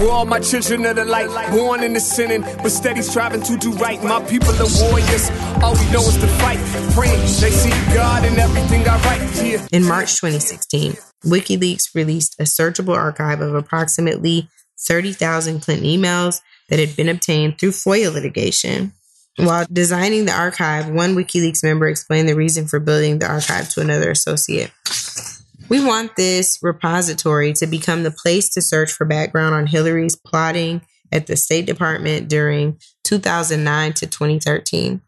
We're all my children of the light, born in the sinning, but steady striving to do right. My people are warriors. All we know is to fight, praying they see God in everything I write here. In March 2016, WikiLeaks released a searchable archive of approximately 30,000 Clinton emails that had been obtained through FOIA litigation. While designing the archive, one WikiLeaks member explained the reason for building the archive to another associate. We want this repository to become the place to search for background on Hillary's plotting at the State Department during 2009 to 2013.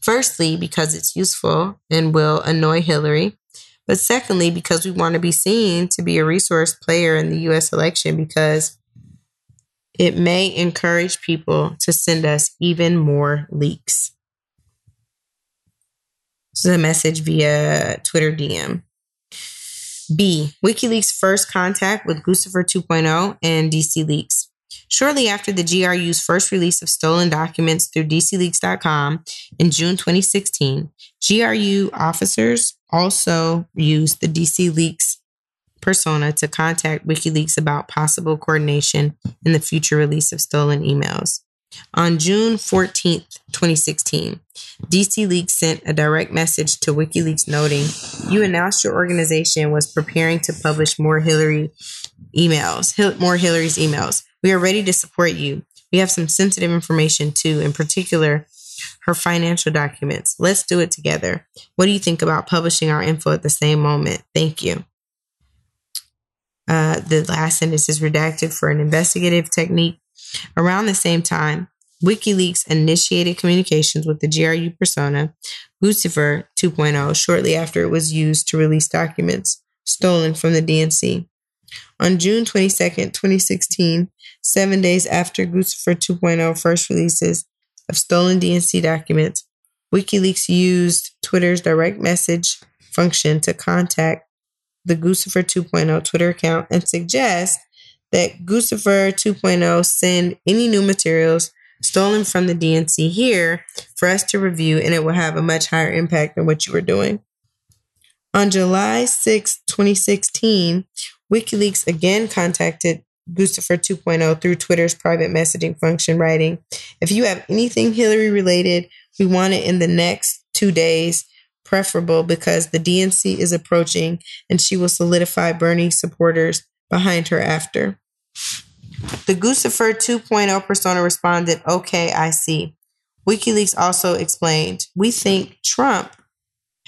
Firstly, because it's useful and will annoy Hillary. But secondly, because we want to be seen to be a resource player in the US election because it may encourage people to send us even more leaks. This is a message via Twitter DM. B. WikiLeaks' first contact with Guccifer 2.0 and DC Leaks. Shortly after the GRU's first release of stolen documents through DCLeaks.com in June 2016, GRU officers also used the DC Leaks persona to contact WikiLeaks about possible coordination in the future release of stolen emails. On June 14th, 2016, DC Leaks sent a direct message to WikiLeaks noting, You announced your organization was preparing to publish more Hillary emails, more Hillary's emails. We are ready to support you. We have some sensitive information too, in particular, her financial documents. Let's do it together. What do you think about publishing our info at the same moment? Thank you. Uh, the last sentence is redacted for an investigative technique. Around the same time, WikiLeaks initiated communications with the GRU persona, Guccifer 2.0, shortly after it was used to release documents stolen from the DNC. On June 22, 2016, seven days after Guccifer 2.0 first releases of stolen DNC documents, WikiLeaks used Twitter's direct message function to contact the Guccifer 2.0 Twitter account and suggest that Guccifer 2.0 send any new materials stolen from the DNC here for us to review, and it will have a much higher impact than what you were doing. On July 6, 2016, WikiLeaks again contacted Guccifer 2.0 through Twitter's private messaging function, writing, If you have anything Hillary related, we want it in the next two days preferable because the DNC is approaching and she will solidify Bernie supporters behind her after. The Guccifer 2.0 persona responded, Okay, I see. WikiLeaks also explained, We think Trump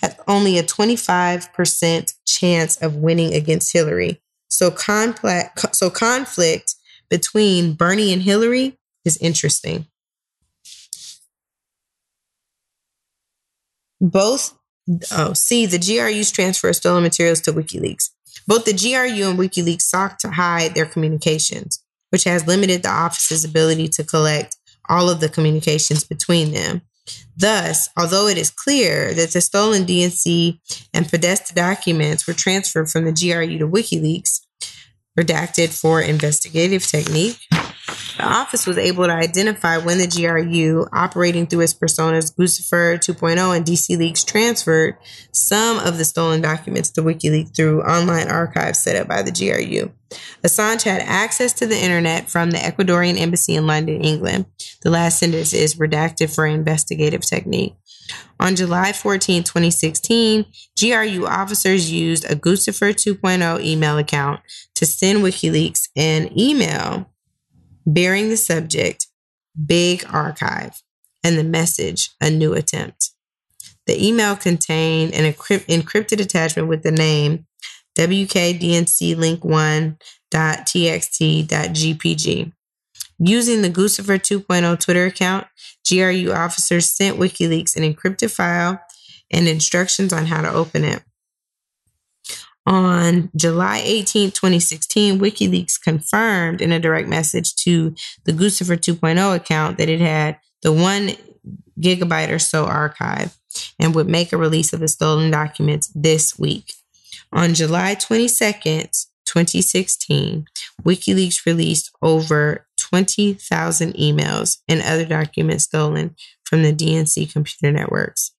has only a 25% chance of winning against Hillary. So conflict, so conflict between Bernie and Hillary is interesting. Both Oh, see, the GRU's transfer of stolen materials to WikiLeaks. Both the GRU and WikiLeaks sought to hide their communications, which has limited the office's ability to collect all of the communications between them. Thus, although it is clear that the stolen DNC and Podesta documents were transferred from the GRU to WikiLeaks, redacted for investigative technique, the office was able to identify when the GRU, operating through its personas Guccifer 2.0 and DC Leaks, transferred some of the stolen documents to WikiLeaks through online archives set up by the GRU. Assange had access to the internet from the Ecuadorian embassy in London, England. The last sentence is redacted for investigative technique. On July 14, 2016, GRU officers used a Guccifer 2.0 email account to send WikiLeaks an email bearing the subject Big Archive and the message A New Attempt. The email contained an encrypted attachment with the name wkdnclink1.txt.gpg. Using the Guccifer 2.0 Twitter account, GRU officers sent WikiLeaks an encrypted file and instructions on how to open it. On July 18, 2016, WikiLeaks confirmed in a direct message to the Guccifer 2.0 account that it had the one gigabyte or so archive and would make a release of the stolen documents this week. On July 22nd, 2016, WikiLeaks released over 20,000 emails and other documents stolen from the DNC computer networks.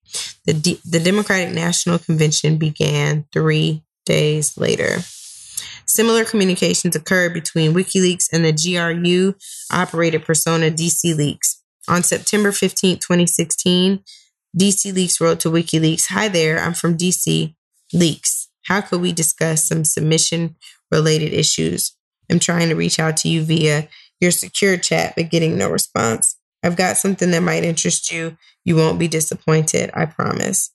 The, D- the Democratic National Convention began three days later. Similar communications occurred between WikiLeaks and the GRU operated persona DC Leaks. On September 15, 2016, DC Leaks wrote to WikiLeaks Hi there, I'm from DC Leaks. How could we discuss some submission related issues? I'm trying to reach out to you via your secure chat, but getting no response. I've got something that might interest you. You won't be disappointed, I promise.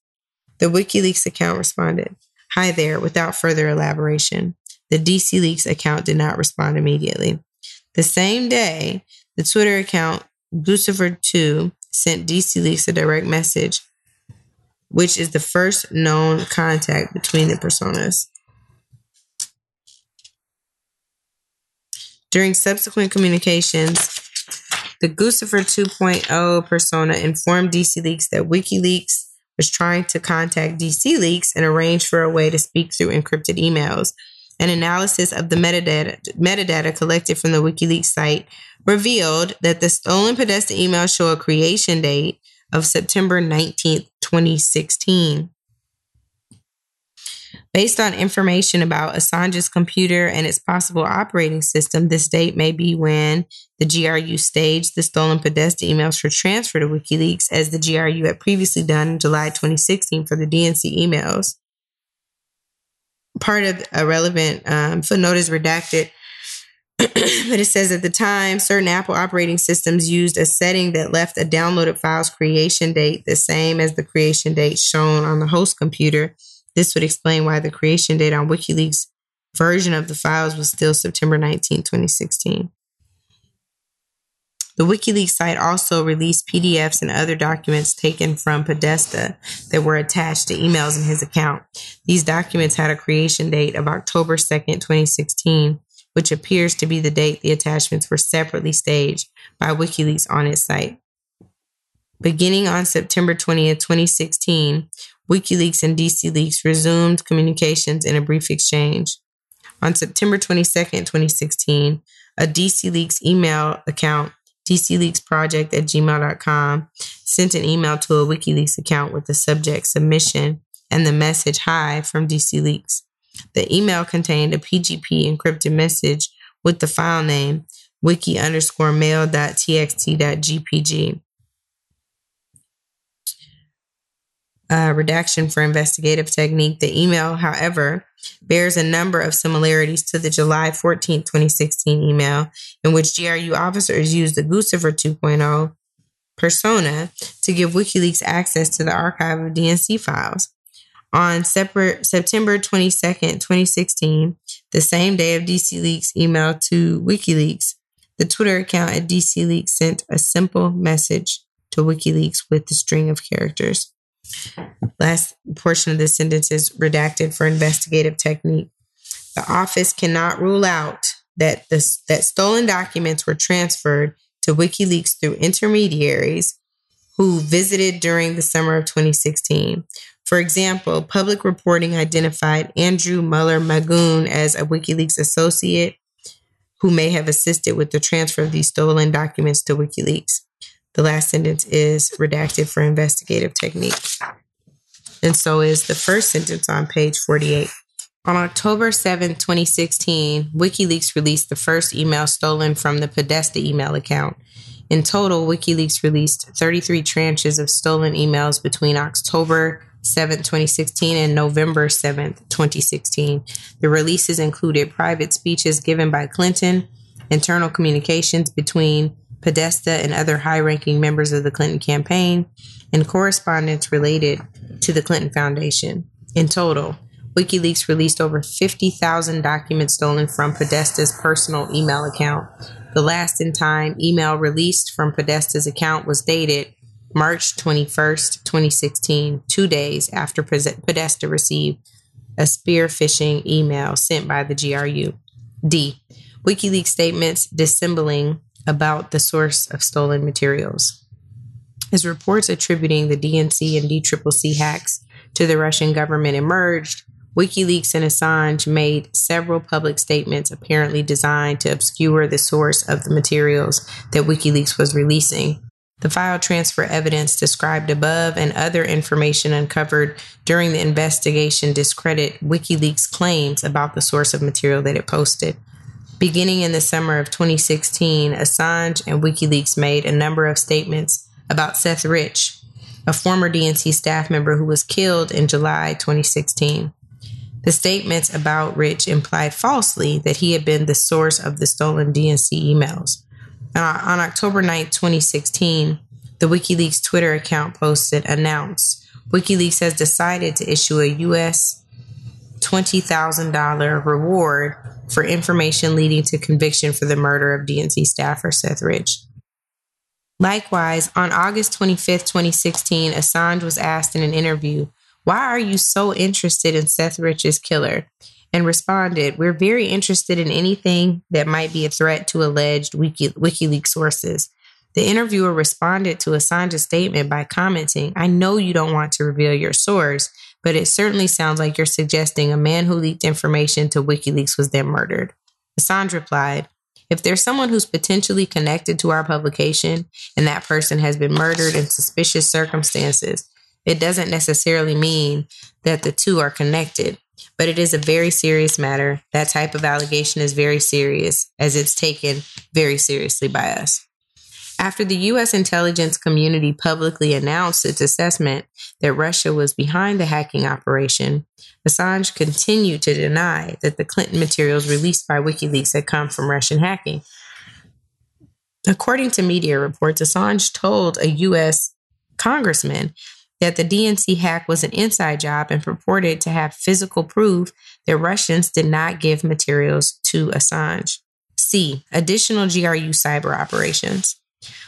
The WikiLeaks account responded, Hi there, without further elaboration. The DC Leaks account did not respond immediately. The same day, the Twitter account Guccifer2 sent DC Leaks a direct message, which is the first known contact between the personas. During subsequent communications, the Guccifer 2.0 persona informed DC Leaks that WikiLeaks was trying to contact DC Leaks and arrange for a way to speak through encrypted emails. An analysis of the metadata, metadata collected from the WikiLeaks site revealed that the stolen Podesta emails show a creation date of September 19th, 2016. Based on information about Assange's computer and its possible operating system, this date may be when the GRU staged the stolen Podesta emails for transfer to WikiLeaks, as the GRU had previously done in July 2016 for the DNC emails. Part of a relevant um, footnote is redacted, but it says at the time, certain Apple operating systems used a setting that left a downloaded file's creation date the same as the creation date shown on the host computer this would explain why the creation date on WikiLeaks' version of the files was still September 19, 2016. The WikiLeaks site also released PDFs and other documents taken from Podesta that were attached to emails in his account. These documents had a creation date of October 2nd, 2016, which appears to be the date the attachments were separately staged by WikiLeaks on its site. Beginning on September 20th, 2016, WikiLeaks and DC Leaks resumed communications in a brief exchange. On September 22, 2016, a DC Leaks email account, dcleaksproject at gmail.com, sent an email to a WikiLeaks account with the subject submission and the message hi from DC Leaks. The email contained a PGP encrypted message with the file name wiki underscore mail.txt.gpg uh, redaction for investigative technique. The email, however, bears a number of similarities to the July 14, 2016 email in which GRU officers used the Guccifer 2.0 persona to give WikiLeaks access to the archive of DNC files. On separate, September 22, 2016, the same day of DC Leaks email to WikiLeaks, the Twitter account at DC Leaks sent a simple message to WikiLeaks with the string of characters. Last portion of the sentence is redacted for investigative technique. The office cannot rule out that the, that stolen documents were transferred to WikiLeaks through intermediaries who visited during the summer of 2016. For example, public reporting identified Andrew Müller-Maguhn as a WikiLeaks associate who may have assisted with the transfer of these stolen documents to WikiLeaks. The last sentence is redacted for investigative technique. And so is the first sentence on page 48. On October 7, 2016, WikiLeaks released the first email stolen from the Podesta email account. In total, WikiLeaks released 33 tranches of stolen emails between October 7, 2016 and November 7, 2016. The releases included private speeches given by Clinton, internal communications between Podesta, and other high ranking members of the Clinton campaign, and correspondence related to the Clinton Foundation. In total, WikiLeaks released over 50,000 documents stolen from Podesta's personal email account. The last in time email released from Podesta's account was dated March 21st, 2016, two days after Podesta received a spear phishing email sent by the GRU. D. WikiLeaks statements dissembling about the source of stolen materials. As reports attributing the DNC and DCCC hacks to the Russian government emerged, WikiLeaks and Assange made several public statements apparently designed to obscure the source of the materials that WikiLeaks was releasing. The file transfer evidence described above and other information uncovered during the investigation discredit WikiLeaks' claims about the source of material that it posted. Beginning in the summer of 2016, Assange and WikiLeaks made a number of statements about Seth Rich, a former DNC staff member who was killed in July 2016. The statements about Rich implied falsely that he had been the source of the stolen DNC emails. Uh, on October 9, 2016, the WikiLeaks Twitter account posted announced WikiLeaks has decided to issue a US $20,000 reward for information leading to conviction for the murder of DNC staffer Seth Rich. Likewise, on August 25, 2016, Assange was asked in an interview, Why are you so interested in Seth Rich's killer? and responded, We're very interested in anything that might be a threat to alleged Wiki- WikiLeaks sources. The interviewer responded to Assange's statement by commenting, I know you don't want to reveal your source, but it certainly sounds like you're suggesting a man who leaked information to WikiLeaks was then murdered. Assange replied, if there's someone who's potentially connected to our publication and that person has been murdered in suspicious circumstances, it doesn't necessarily mean that the two are connected but it is a very serious matter. That type of allegation is very serious, as it's taken very seriously by us. After the U.S. intelligence community publicly announced its assessment that Russia was behind the hacking operation, Assange continued to deny that the Clinton materials released by WikiLeaks had come from Russian hacking. According to media reports, Assange told a U.S. congressman that the DNC hack was an inside job and purported to have physical proof that Russians did not give materials to Assange. C. Additional GRU cyber operations.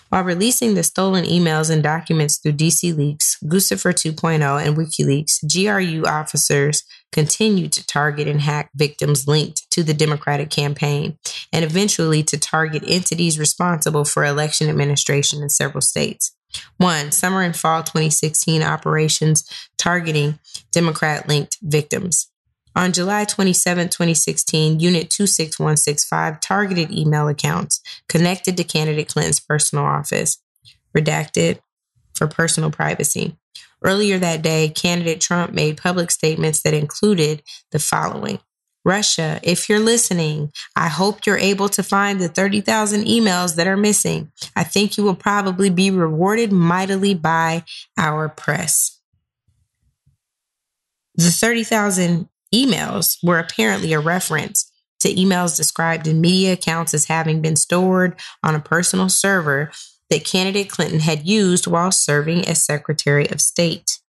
While releasing the stolen emails and documents through DC Leaks, Guccifer 2.0, and WikiLeaks, GRU officers continued to target and hack victims linked to the Democratic campaign, and eventually to target entities responsible for election administration in several states. One, summer and fall 2016 operations targeting Democrat linked victims. On July 27, 2016, Unit 26165 targeted email accounts connected to candidate Clinton's personal office, redacted for personal privacy. Earlier that day, candidate Trump made public statements that included the following Russia, if you're listening, I hope you're able to find the 30,000 emails that are missing. I think you will probably be rewarded mightily by our press. The 30,000 emails were apparently a reference to emails described in media accounts as having been stored on a personal server that candidate Clinton had used while serving as Secretary of State.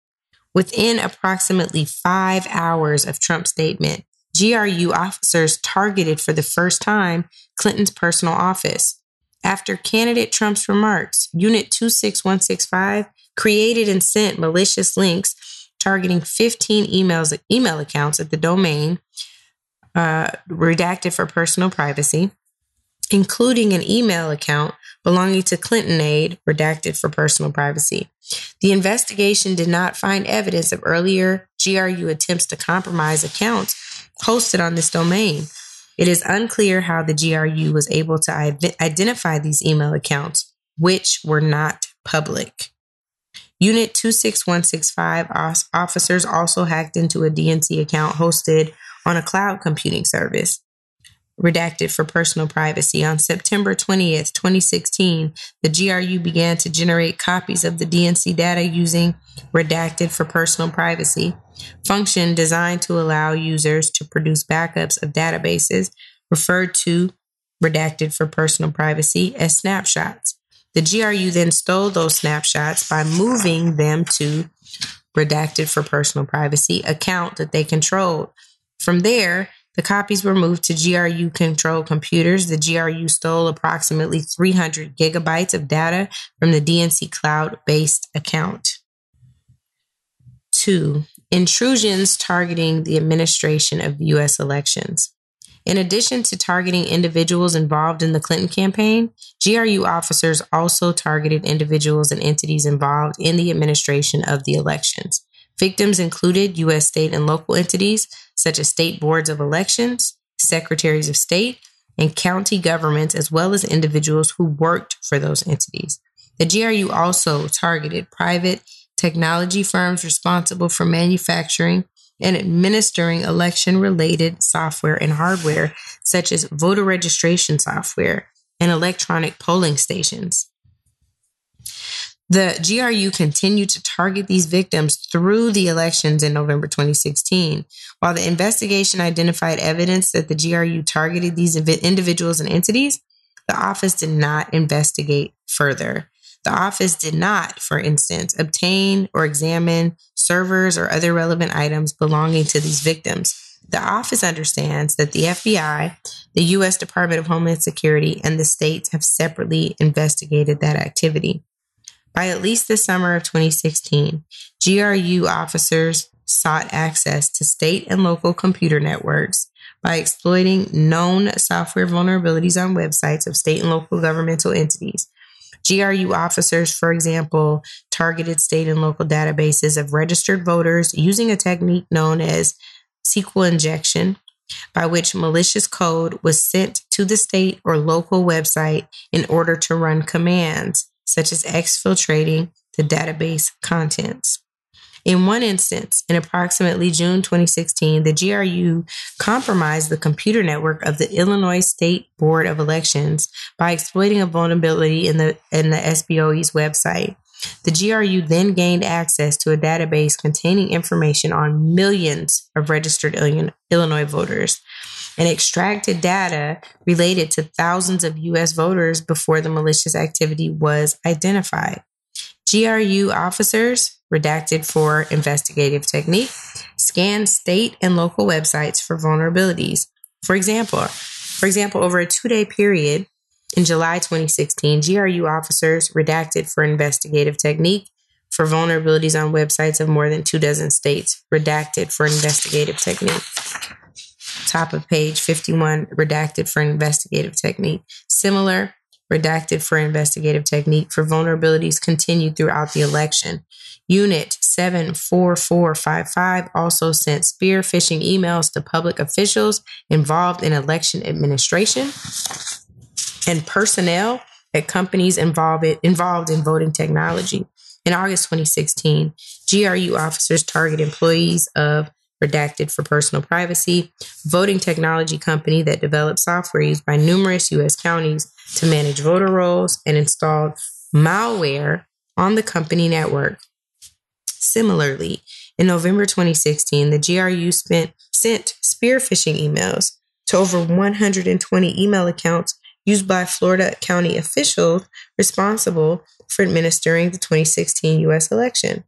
Within approximately five hours of Trump's statement, GRU officers targeted for the first time Clinton's personal office. After candidate Trump's remarks, Unit 26165 created and sent malicious links targeting 15 emails, email accounts at the domain, uh, redacted for personal privacy, including an email account belonging to Clinton Aide, redacted for personal privacy. The investigation did not find evidence of earlier GRU attempts to compromise accounts hosted on this domain. It is unclear how the GRU was able to identify these email accounts, which were not public. Unit 26165 officers also hacked into a DNC account hosted on a cloud computing service redacted for personal privacy. On September 20th, 2016, the GRU began to generate copies of the DNC data using redacted for personal privacy function designed to allow users to produce backups of databases referred to redacted for personal privacy as snapshots. The GRU then stole those snapshots by moving them to redacted for personal privacy account that they controlled. From there, the copies were moved to GRU controlled computers. The GRU stole approximately 300 gigabytes of data from the DNC cloud based account. Two, intrusions targeting the administration of US elections. In addition to targeting individuals involved in the Clinton campaign, GRU officers also targeted individuals and entities involved in the administration of the elections. Victims included U.S. state and local entities, such as state boards of elections, secretaries of state, and county governments, as well as individuals who worked for those entities. The GRU also targeted private technology firms responsible for manufacturing and administering election related software and hardware, such as voter registration software and electronic polling stations. The GRU continued to target these victims through the elections in November 2016. While the investigation identified evidence that the GRU targeted these individuals and entities, the office did not investigate further. The office did not, for instance, obtain or examine servers or other relevant items belonging to these victims. The office understands that the FBI, the U.S. Department of Homeland Security, and the states have separately investigated that activity. By at least the summer of 2016, GRU officers sought access to state and local computer networks by exploiting known software vulnerabilities on websites of state and local governmental entities. GRU officers, for example, targeted state and local databases of registered voters using a technique known as SQL injection, by which malicious code was sent to the state or local website in order to run commands such as exfiltrating the database contents. In one instance, in approximately June 2016, the GRU compromised the computer network of the Illinois State Board of Elections by exploiting a vulnerability in the, in the SBOE's website. The GRU then gained access to a database containing information on millions of registered Illinois voters and extracted data related to thousands of US voters before the malicious activity was identified. GRU officers, redacted for investigative technique, scan state and local websites for vulnerabilities. For example, for example, over a two-day period in July 2016, GRU officers redacted for investigative technique for vulnerabilities on websites of more than two dozen states, redacted for investigative technique top of page 51, redacted for investigative technique. Similar, redacted for investigative technique for vulnerabilities continued throughout the election. Unit 74455 also sent spear phishing emails to public officials involved in election administration and personnel at companies involved, involved in voting technology. In August 2016, GRU officers target employees of redacted for personal privacy, voting technology company that developed software used by numerous U.S. counties to manage voter rolls and installed malware on the company network. Similarly, in November 2016, the GRU spent, sent spear phishing emails to over 120 email accounts used by Florida county officials responsible for administering the 2016 U.S. election.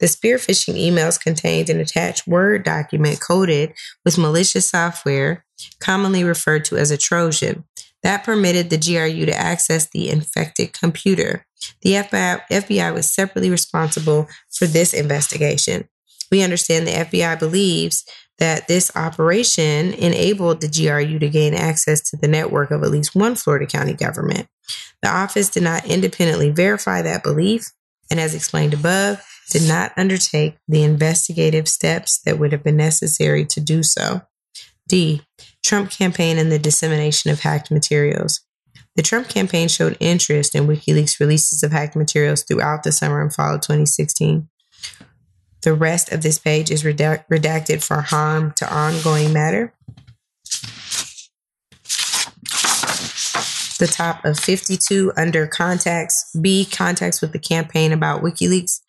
The spearphishing emails contained an attached Word document coded with malicious software, commonly referred to as a Trojan, that permitted the GRU to access the infected computer. The FBI, FBI was separately responsible for this investigation. We understand the FBI believes that this operation enabled the GRU to gain access to the network of at least one Florida county government. The office did not independently verify that belief, and as explained above, did not undertake the investigative steps that would have been necessary to do so. D. Trump campaign and the dissemination of hacked materials. The Trump campaign showed interest in WikiLeaks releases of hacked materials throughout the summer and fall of 2016. The rest of this page is redact- redacted for harm to ongoing matter. The top of 52 under contacts, B, contacts with the campaign about WikiLeaks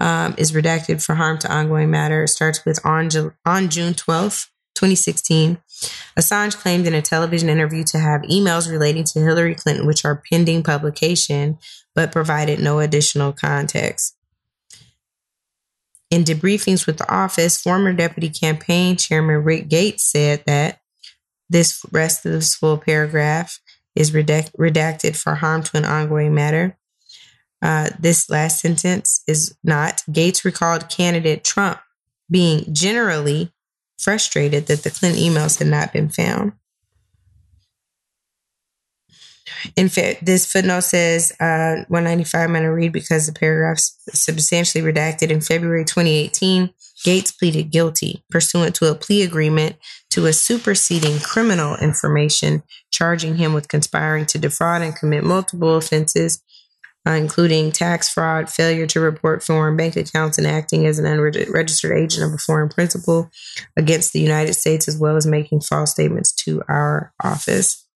um, is redacted for harm to ongoing matter. It starts with on, on June 12th, 2016. Assange claimed in a television interview to have emails relating to Hillary Clinton, which are pending publication, but provided no additional context. In debriefings with the office, former deputy campaign chairman Rick Gates said that this rest of this full paragraph is redact- redacted for harm to an ongoing matter. Uh, this last sentence is not. Gates recalled candidate Trump being generally frustrated that the Clinton emails had not been found. In fact, this footnote says uh, 195. I'm going to read because the paragraph's substantially redacted. In February 2018, Gates pleaded guilty pursuant to a plea agreement to a superseding criminal information charging him with conspiring to defraud and commit multiple offenses uh, including tax fraud, failure to report foreign bank accounts, and acting as an unregistered agent of a foreign principal against the United States, as well as making false statements to our office.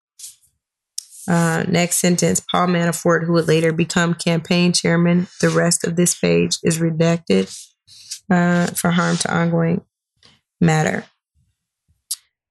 Uh, next sentence Paul Manafort, who would later become campaign chairman. The rest of this page is redacted uh, for harm to ongoing matter.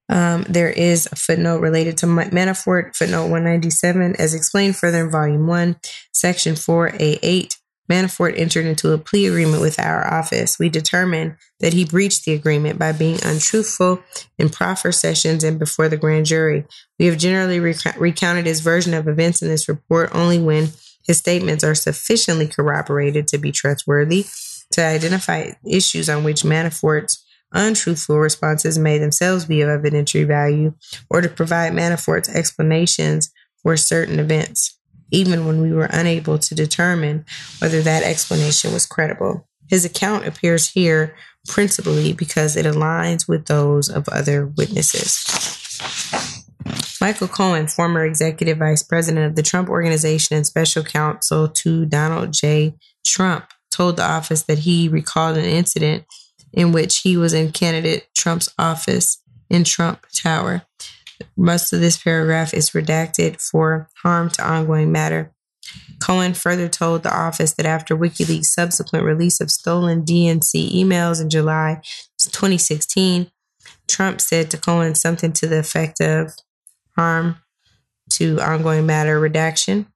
Um, there is a footnote related to Manafort, footnote 197, as explained further in Volume 1, Section 4A8. Manafort entered into a plea agreement with our office. We determined that he breached the agreement by being untruthful in proffer sessions and before the grand jury. We have generally rec- recounted his version of events in this report only when his statements are sufficiently corroborated to be trustworthy to identify issues on which Manafort's untruthful responses may themselves be of evidentiary value, or to provide Manafort's explanations for certain events, even when we were unable to determine whether that explanation was credible. His account appears here principally because it aligns with those of other witnesses. Michael Cohen, former executive vice president of the Trump Organization and special counsel to Donald J. Trump, told the office that he recalled an incident in which he was in candidate Trump's office in Trump Tower. Most of this paragraph is redacted for harm to ongoing matter. Cohen further told the office that after WikiLeaks' subsequent release of stolen DNC emails in July 2016, Trump said to Cohen something to the effect of harm to ongoing matter redaction.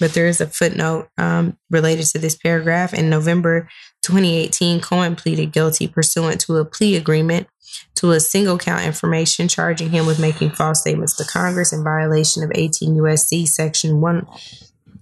But there is a footnote um, related to this paragraph. In November 2018, Cohen pleaded guilty pursuant to a plea agreement to a single count information charging him with making false statements to Congress in violation of 18 USC section 1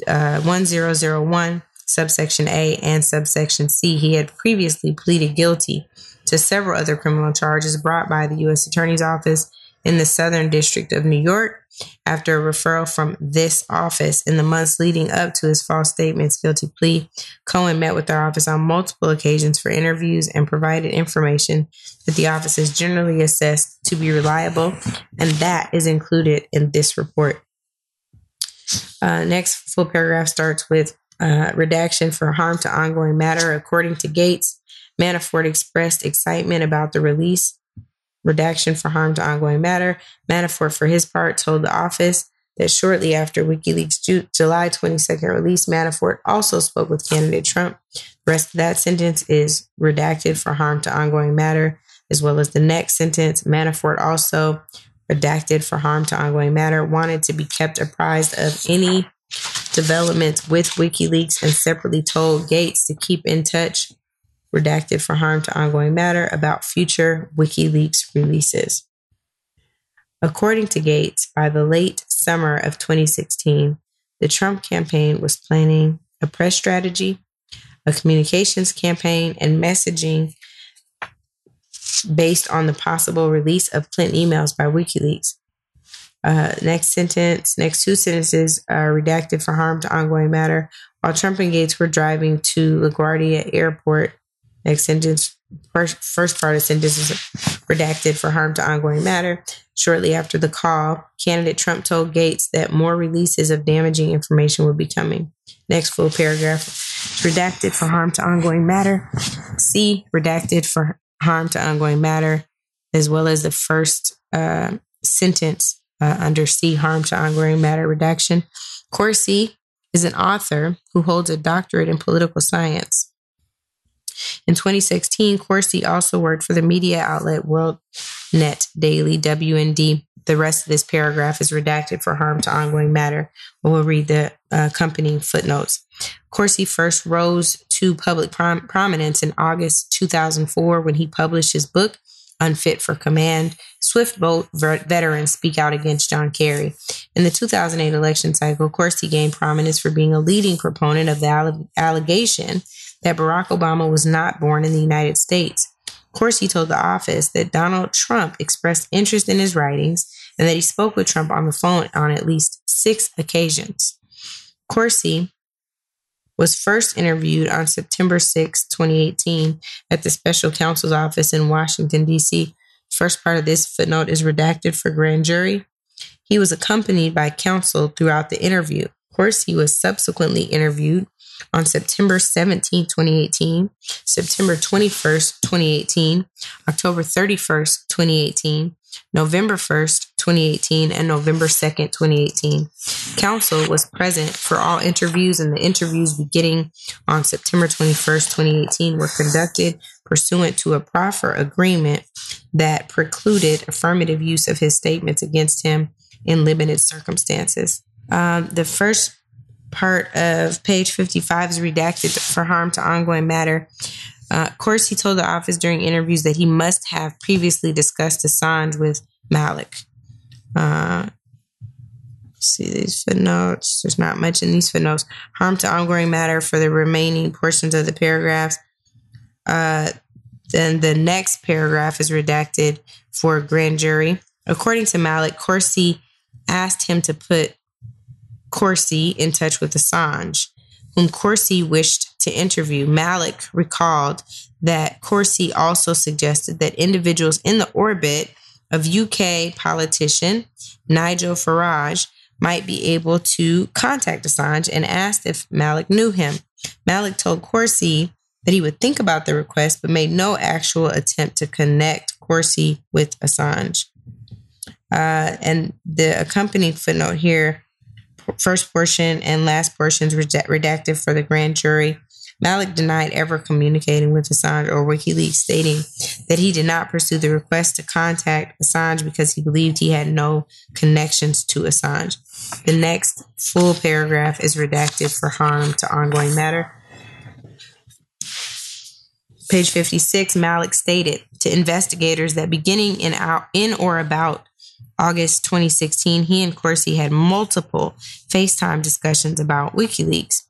uh, 1001 subsection A and subsection C. He had previously pleaded guilty to several other criminal charges brought by the U.S. Attorney's Office in the Southern District of New York after a referral from this office in the months leading up to his false statements guilty plea. Cohen met with our office on multiple occasions for interviews and provided information that the office is generally assessed to be reliable, and that is included in this report. Uh, next full paragraph starts with uh, redaction for harm to ongoing matter. According to Gates, Manafort expressed excitement about the release redaction for harm to ongoing matter. Manafort, for his part, told the office that shortly after WikiLeaks' Ju- July 22nd release, Manafort also spoke with candidate Trump. The rest of that sentence is redacted for harm to ongoing matter, as well as the next sentence. Manafort also redacted for harm to ongoing matter, wanted to be kept apprised of any developments with WikiLeaks and separately told Gates to keep in touch redacted for harm to ongoing matter about future WikiLeaks releases. According to Gates, by the late summer of 2016, the Trump campaign was planning a press strategy, a communications campaign, and messaging based on the possible release of Clinton emails by WikiLeaks. Uh, next sentence, next two sentences are redacted for harm to ongoing matter. While Trump and Gates were driving to LaGuardia Airport Next sentence, first, first part of sentence is redacted for harm to ongoing matter. Shortly after the call, candidate Trump told Gates that more releases of damaging information would be coming. Next full paragraph, redacted for harm to ongoing matter. C, redacted for harm to ongoing matter, as well as the first uh, sentence uh, under C, harm to ongoing matter redaction. Corsi is an author who holds a doctorate in political science. In 2016, Corsi also worked for the media outlet WorldNet Daily, WND. The rest of this paragraph is redacted for harm to ongoing matter, but we'll read the uh, accompanying footnotes. Corsi first rose to public prom- prominence in August 2004 when he published his book, Unfit for Command. Swift boat veterans speak out against John Kerry. In the 2008 election cycle, Corsi gained prominence for being a leading proponent of the alle- allegation that Barack Obama was not born in the United States. Corsi told the office that Donald Trump expressed interest in his writings and that he spoke with Trump on the phone on at least six occasions. Corsi was first interviewed on September 6, 2018, at the special counsel's office in Washington, D.C. First part of this footnote is redacted for grand jury. He was accompanied by counsel throughout the interview. Corsi was subsequently interviewed on September 17, 2018, September 21st, 2018, October 31st, 2018, November 1st, 2018, and November 2nd, 2018. Counsel was present for all interviews, and the interviews beginning on September 21st, 2018, were conducted pursuant to a proffer agreement that precluded affirmative use of his statements against him in limited circumstances. Um, the first part of page 55 is redacted for harm to ongoing matter. Uh, he told the office during interviews that he must have previously discussed Assange with Malik. Uh, see these footnotes. There's not much in these footnotes. Harm to ongoing matter for the remaining portions of the paragraphs. Uh, then the next paragraph is redacted for grand jury. According to Malik, Corsi asked him to put Corsi in touch with Assange, whom Corsi wished to interview. Malik recalled that Corsi also suggested that individuals in the orbit of UK politician Nigel Farage might be able to contact Assange and asked if Malik knew him. Malik told Corsi that he would think about the request, but made no actual attempt to connect Corsi with Assange. Uh, and the accompanying footnote here first portion and last portions redacted for the grand jury. Malik denied ever communicating with Assange or WikiLeaks, stating that he did not pursue the request to contact Assange because he believed he had no connections to Assange. The next full paragraph is redacted for harm to ongoing matter. Page 56, Malik stated to investigators that beginning in, out, in or about August 2016, he and Corsi had multiple FaceTime discussions about WikiLeaks.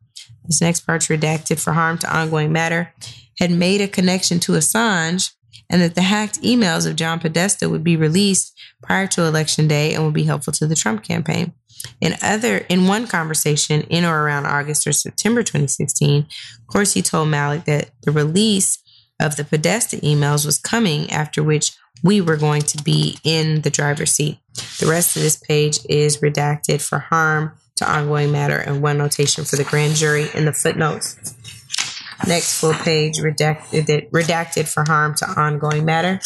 This next part's redacted for harm to ongoing matter, had made a connection to Assange, and that the hacked emails of John Podesta would be released prior to election day and would be helpful to the Trump campaign. In other in one conversation in or around August or September 2016, Corsi told Malik that the release of the Podesta emails was coming, after which we were going to be in the driver's seat. The rest of this page is redacted for harm to ongoing matter and one notation for the grand jury in the footnotes. Next full page redacted, redacted for harm to ongoing matter.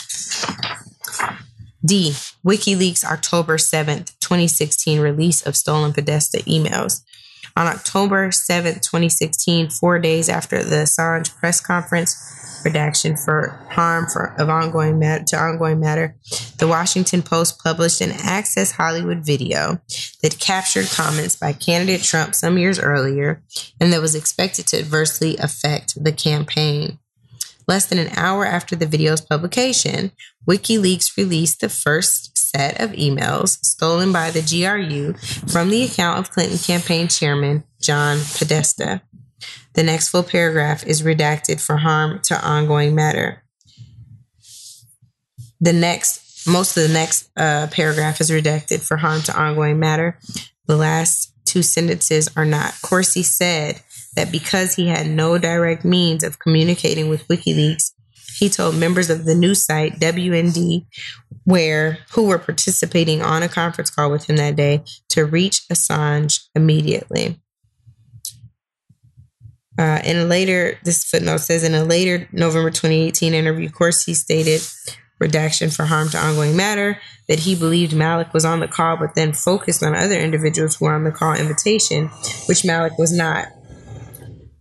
D. WikiLeaks October 7th, 2016 release of stolen Podesta emails. On October 7th, 2016, four days after the Assange press conference, for harm for, of ongoing to ongoing matter. The Washington Post published an Access Hollywood video that captured comments by candidate Trump some years earlier and that was expected to adversely affect the campaign. Less than an hour after the video's publication, WikiLeaks released the first set of emails stolen by the GRU from the account of Clinton campaign chairman John Podesta. The next full paragraph is redacted for harm to ongoing matter. The next, most of the next uh, paragraph is redacted for harm to ongoing matter. The last two sentences are not. Corsi said that because he had no direct means of communicating with WikiLeaks, he told members of the news site WND, where who were participating on a conference call with him that day, to reach Assange immediately. Uh, in a later, this footnote says, in a later November 2018 interview, Corsi stated, redaction for harm to ongoing matter, that he believed Malik was on the call, but then focused on other individuals who were on the call invitation, which Malik was not.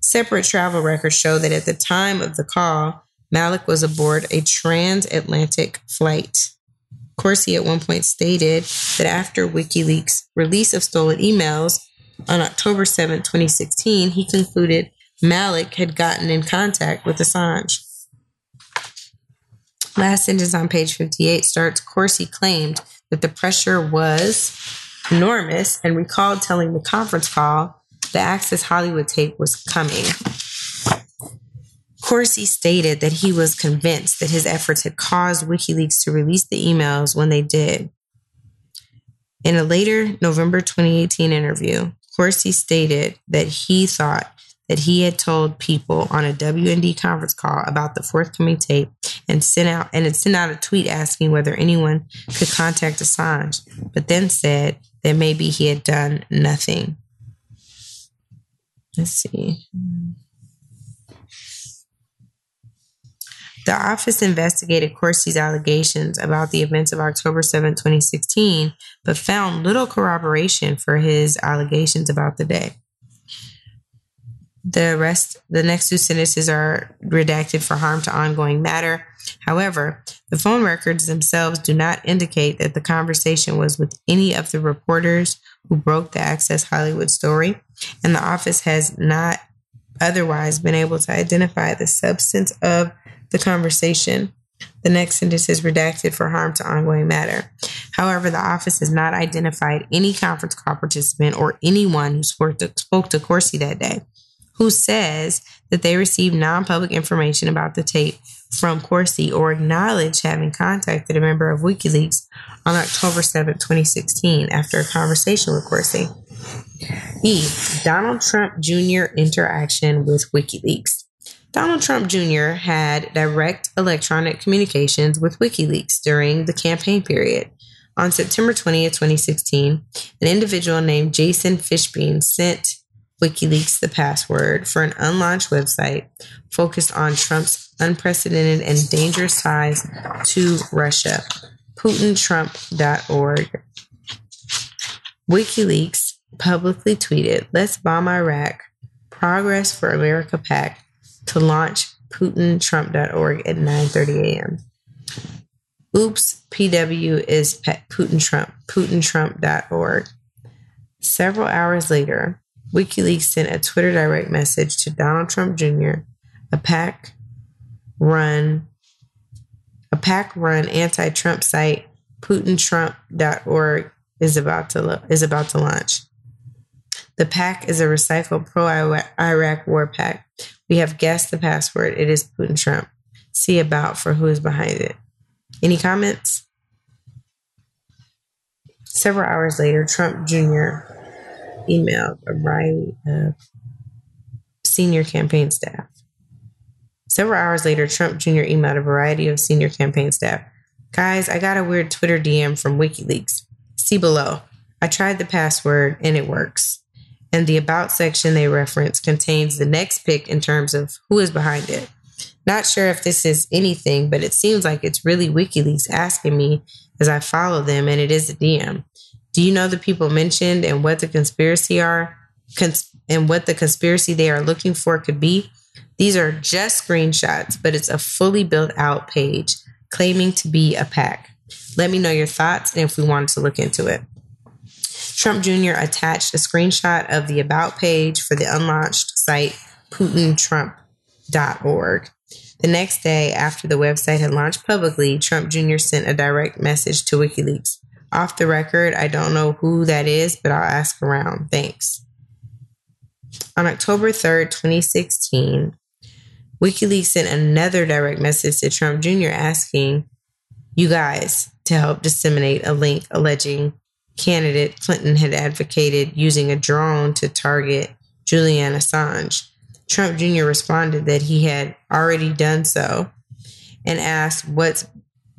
Separate travel records show that at the time of the call, Malik was aboard a transatlantic flight. Corsi at one point stated that after WikiLeaks' release of stolen emails on October 7, 2016, he concluded Malik had gotten in contact with Assange. Last sentence on page 58 starts Corsi claimed that the pressure was enormous and recalled telling the conference call the Access Hollywood tape was coming. Corsi stated that he was convinced that his efforts had caused WikiLeaks to release the emails when they did. In a later November 2018 interview, Corsi stated that he thought that he had told people on a WND conference call about the forthcoming tape and sent out and had sent out a tweet asking whether anyone could contact Assange, but then said that maybe he had done nothing. let's see. The office investigated Corsi's allegations about the events of October 7, 2016, but found little corroboration for his allegations about the day. The rest, the next two sentences are redacted for harm to ongoing matter. However, the phone records themselves do not indicate that the conversation was with any of the reporters who broke the Access Hollywood story, and the office has not otherwise been able to identify the substance of the conversation. The next sentence is redacted for harm to ongoing matter. However, the office has not identified any conference call participant or anyone who spoke to, spoke to Corsi that day who says that they received non public information about the tape from Corsi or acknowledged having contacted a member of WikiLeaks on October 7, 2016, after a conversation with Corsi. E. Donald Trump Jr. interaction with WikiLeaks. Donald Trump Jr. had direct electronic communications with WikiLeaks during the campaign period. On September 20th, 2016, an individual named Jason Fishbein sent WikiLeaks the password for an unlaunched website focused on Trump's unprecedented and dangerous ties to Russia, PutinTrump.org. WikiLeaks publicly tweeted, Let's bomb Iraq, Progress for America PAC to launch PutinTrump.org at 9.30 a.m. Oops, PW is Putin Trump, PutinTrump.org. Several hours later, WikiLeaks sent a Twitter direct message to Donald Trump Jr., a PAC run a PAC run anti-Trump site PutinTrump.org is about to is about to launch. The PAC is a recycled pro-Iraq war PAC. We have guessed the password. It is Putin Trump. See about for who is behind it. Any comments? Several hours later, Trump Jr. emailed a variety of senior campaign staff. Several hours later, Trump Jr. emailed a variety of senior campaign staff. Guys, I got a weird Twitter DM from WikiLeaks. See below. I tried the password and it works and the About section they reference contains the next pick in terms of who is behind it. Not sure if this is anything, but it seems like it's really WikiLeaks asking me as I follow them, and it is a DM. Do you know the people mentioned and what the conspiracy are? Cons- and what the conspiracy they are looking for could be? These are just screenshots, but it's a fully built out page claiming to be a PAC. Let me know your thoughts and if we wanted to look into it. Trump Jr. attached a screenshot of the About page for the unlaunched site PutinTrump.org. The next day, after the website had launched publicly, Trump Jr. sent a direct message to WikiLeaks. Off the record, I don't know who that is, but I'll ask around. Thanks. On October 3rd, 2016, WikiLeaks sent another direct message to Trump Jr. asking you guys to help disseminate a link alleging candidate Clinton had advocated using a drone to target Julian Assange. Trump Jr. responded that he had already done so and asked what's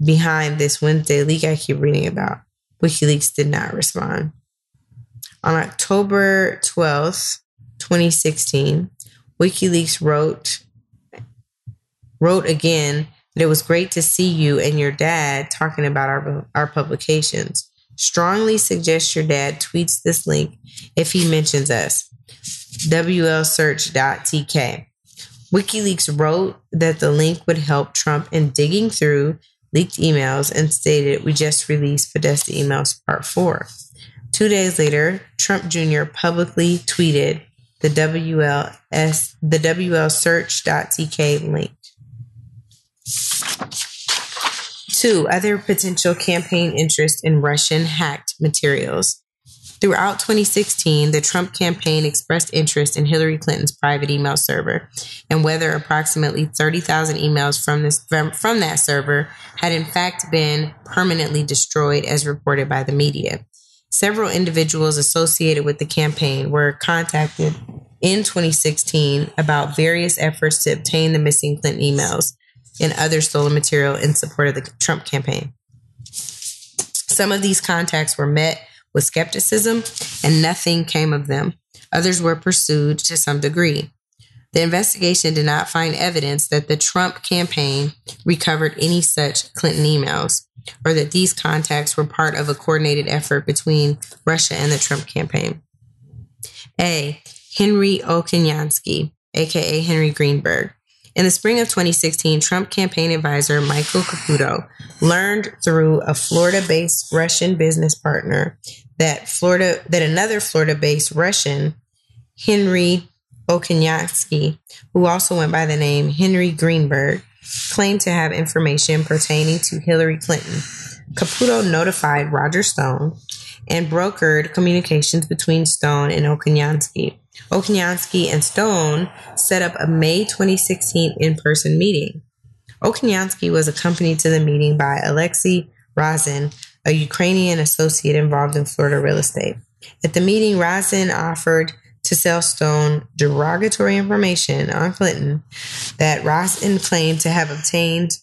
behind this Wednesday leak I keep reading about. WikiLeaks did not respond. On October 12th, 2016, WikiLeaks wrote wrote again that it was great to see you and your dad talking about our our publications. Strongly suggest your dad tweets this link if he mentions us. WLSearch.tk. WikiLeaks wrote that the link would help Trump in digging through leaked emails and stated, We just released Podesta emails part four. Two days later, Trump Jr. publicly tweeted the WLS the WLSearch.tk link. Two, other potential campaign interest in Russian hacked materials. Throughout 2016, the Trump campaign expressed interest in Hillary Clinton's private email server and whether approximately 30,000 emails from, this, from, from that server had in fact been permanently destroyed as reported by the media. Several individuals associated with the campaign were contacted in 2016 about various efforts to obtain the missing Clinton emails and other stolen material in support of the Trump campaign. Some of these contacts were met with skepticism and nothing came of them. Others were pursued to some degree. The investigation did not find evidence that the Trump campaign recovered any such Clinton emails or that these contacts were part of a coordinated effort between Russia and the Trump campaign. A. Henry Oknyansky, aka Henry Greenberg. In the spring of 2016, Trump campaign advisor Michael Caputo learned through a Florida-based Russian business partner that Florida that another Florida-based Russian, Henry Oknyansky, who also went by the name Henry Greenberg, claimed to have information pertaining to Hillary Clinton. Caputo notified Roger Stone and brokered communications between Stone and Oknyansky. Oknyansky and Stone set up a May 2016 in person meeting. Oknyansky was accompanied to the meeting by Alexei Rasin, a Ukrainian associate involved in Florida real estate. At the meeting, Rasin offered to sell Stone derogatory information on Clinton that Rasin claimed to have obtained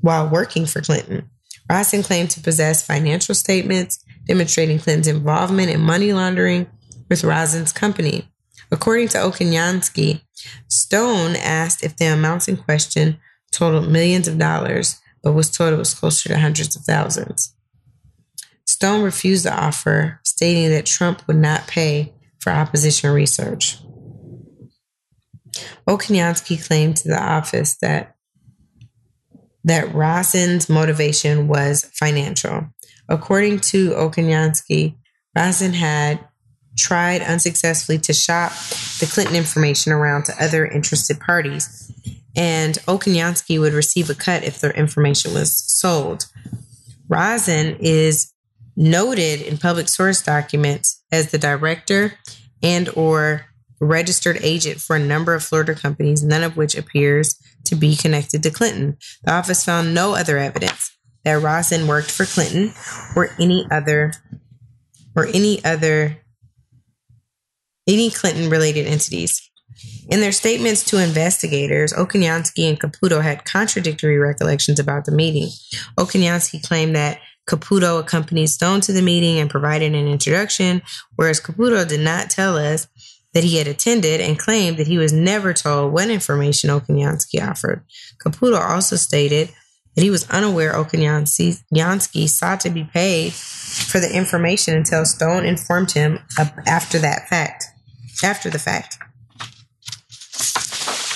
while working for Clinton. Rasin claimed to possess financial statements demonstrating Clinton's involvement in money laundering with Rasin's company. According to Oknyansky, Stone asked if the amounts in question totaled millions of dollars, but was told it was closer to hundreds of thousands. Stone refused the offer, stating that Trump would not pay for opposition research. Oknyansky claimed to the office that that Rasin's motivation was financial. According to Oknyansky, Rasin had tried unsuccessfully to shop the Clinton information around to other interested parties, and Oknyansky would receive a cut if their information was sold. Rosin is noted in public source documents as the director and or registered agent for a number of Florida companies, none of which appears to be connected to Clinton. The office found no other evidence that Rosin worked for Clinton or any other or any other any Clinton related entities. In their statements to investigators, Oknyansky and Caputo had contradictory recollections about the meeting. Oknyansky claimed that Caputo accompanied Stone to the meeting and provided an introduction, whereas Caputo did not tell us that he had attended and claimed that he was never told what information Oknyansky offered. Caputo also stated that he was unaware Oknyansky sought to be paid for the information until Stone informed him after that fact. After the fact.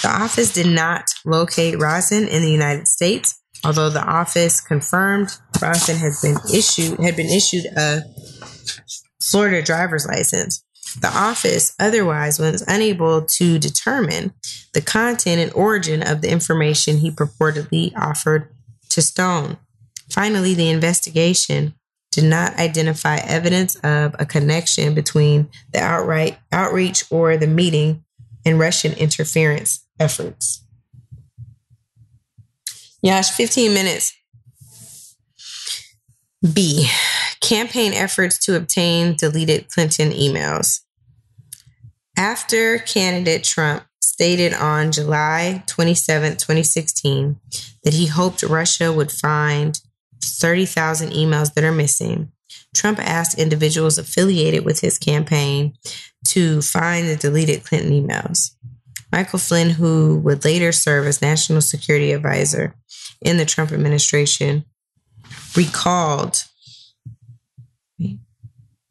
The office did not locate Rosin in the United States, although the office confirmed Rosin has been issued had been issued a Florida driver's license. The office otherwise was unable to determine the content and origin of the information he purportedly offered to Stone. Finally, the investigation did not identify evidence of a connection between the outright outreach or the meeting and Russian interference efforts. Yash, 15 minutes. B. Campaign efforts to obtain deleted Clinton emails. After candidate Trump stated on July 27, 2016, that he hoped Russia would find 30,000 emails that are missing, Trump asked individuals affiliated with his campaign to find the deleted Clinton emails. Michael Flynn, who would later serve as national security advisor in the Trump administration, recalled.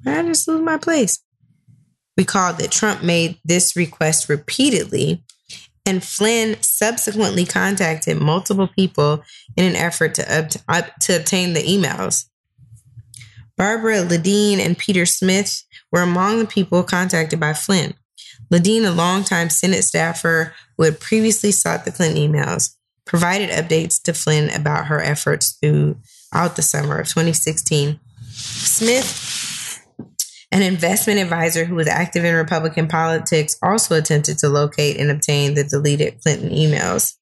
I just lose my place. Recalled that Trump made this request repeatedly, and Flynn subsequently contacted multiple people in an effort to, ob- to obtain the emails. Barbara Ledeen and Peter Smith were among the people contacted by Flynn. Ledeen, a longtime Senate staffer who had previously sought the Clinton emails, provided updates to Flynn about her efforts throughout the summer of 2016. Smith, an investment advisor who was active in Republican politics, also attempted to locate and obtain the deleted Clinton emails.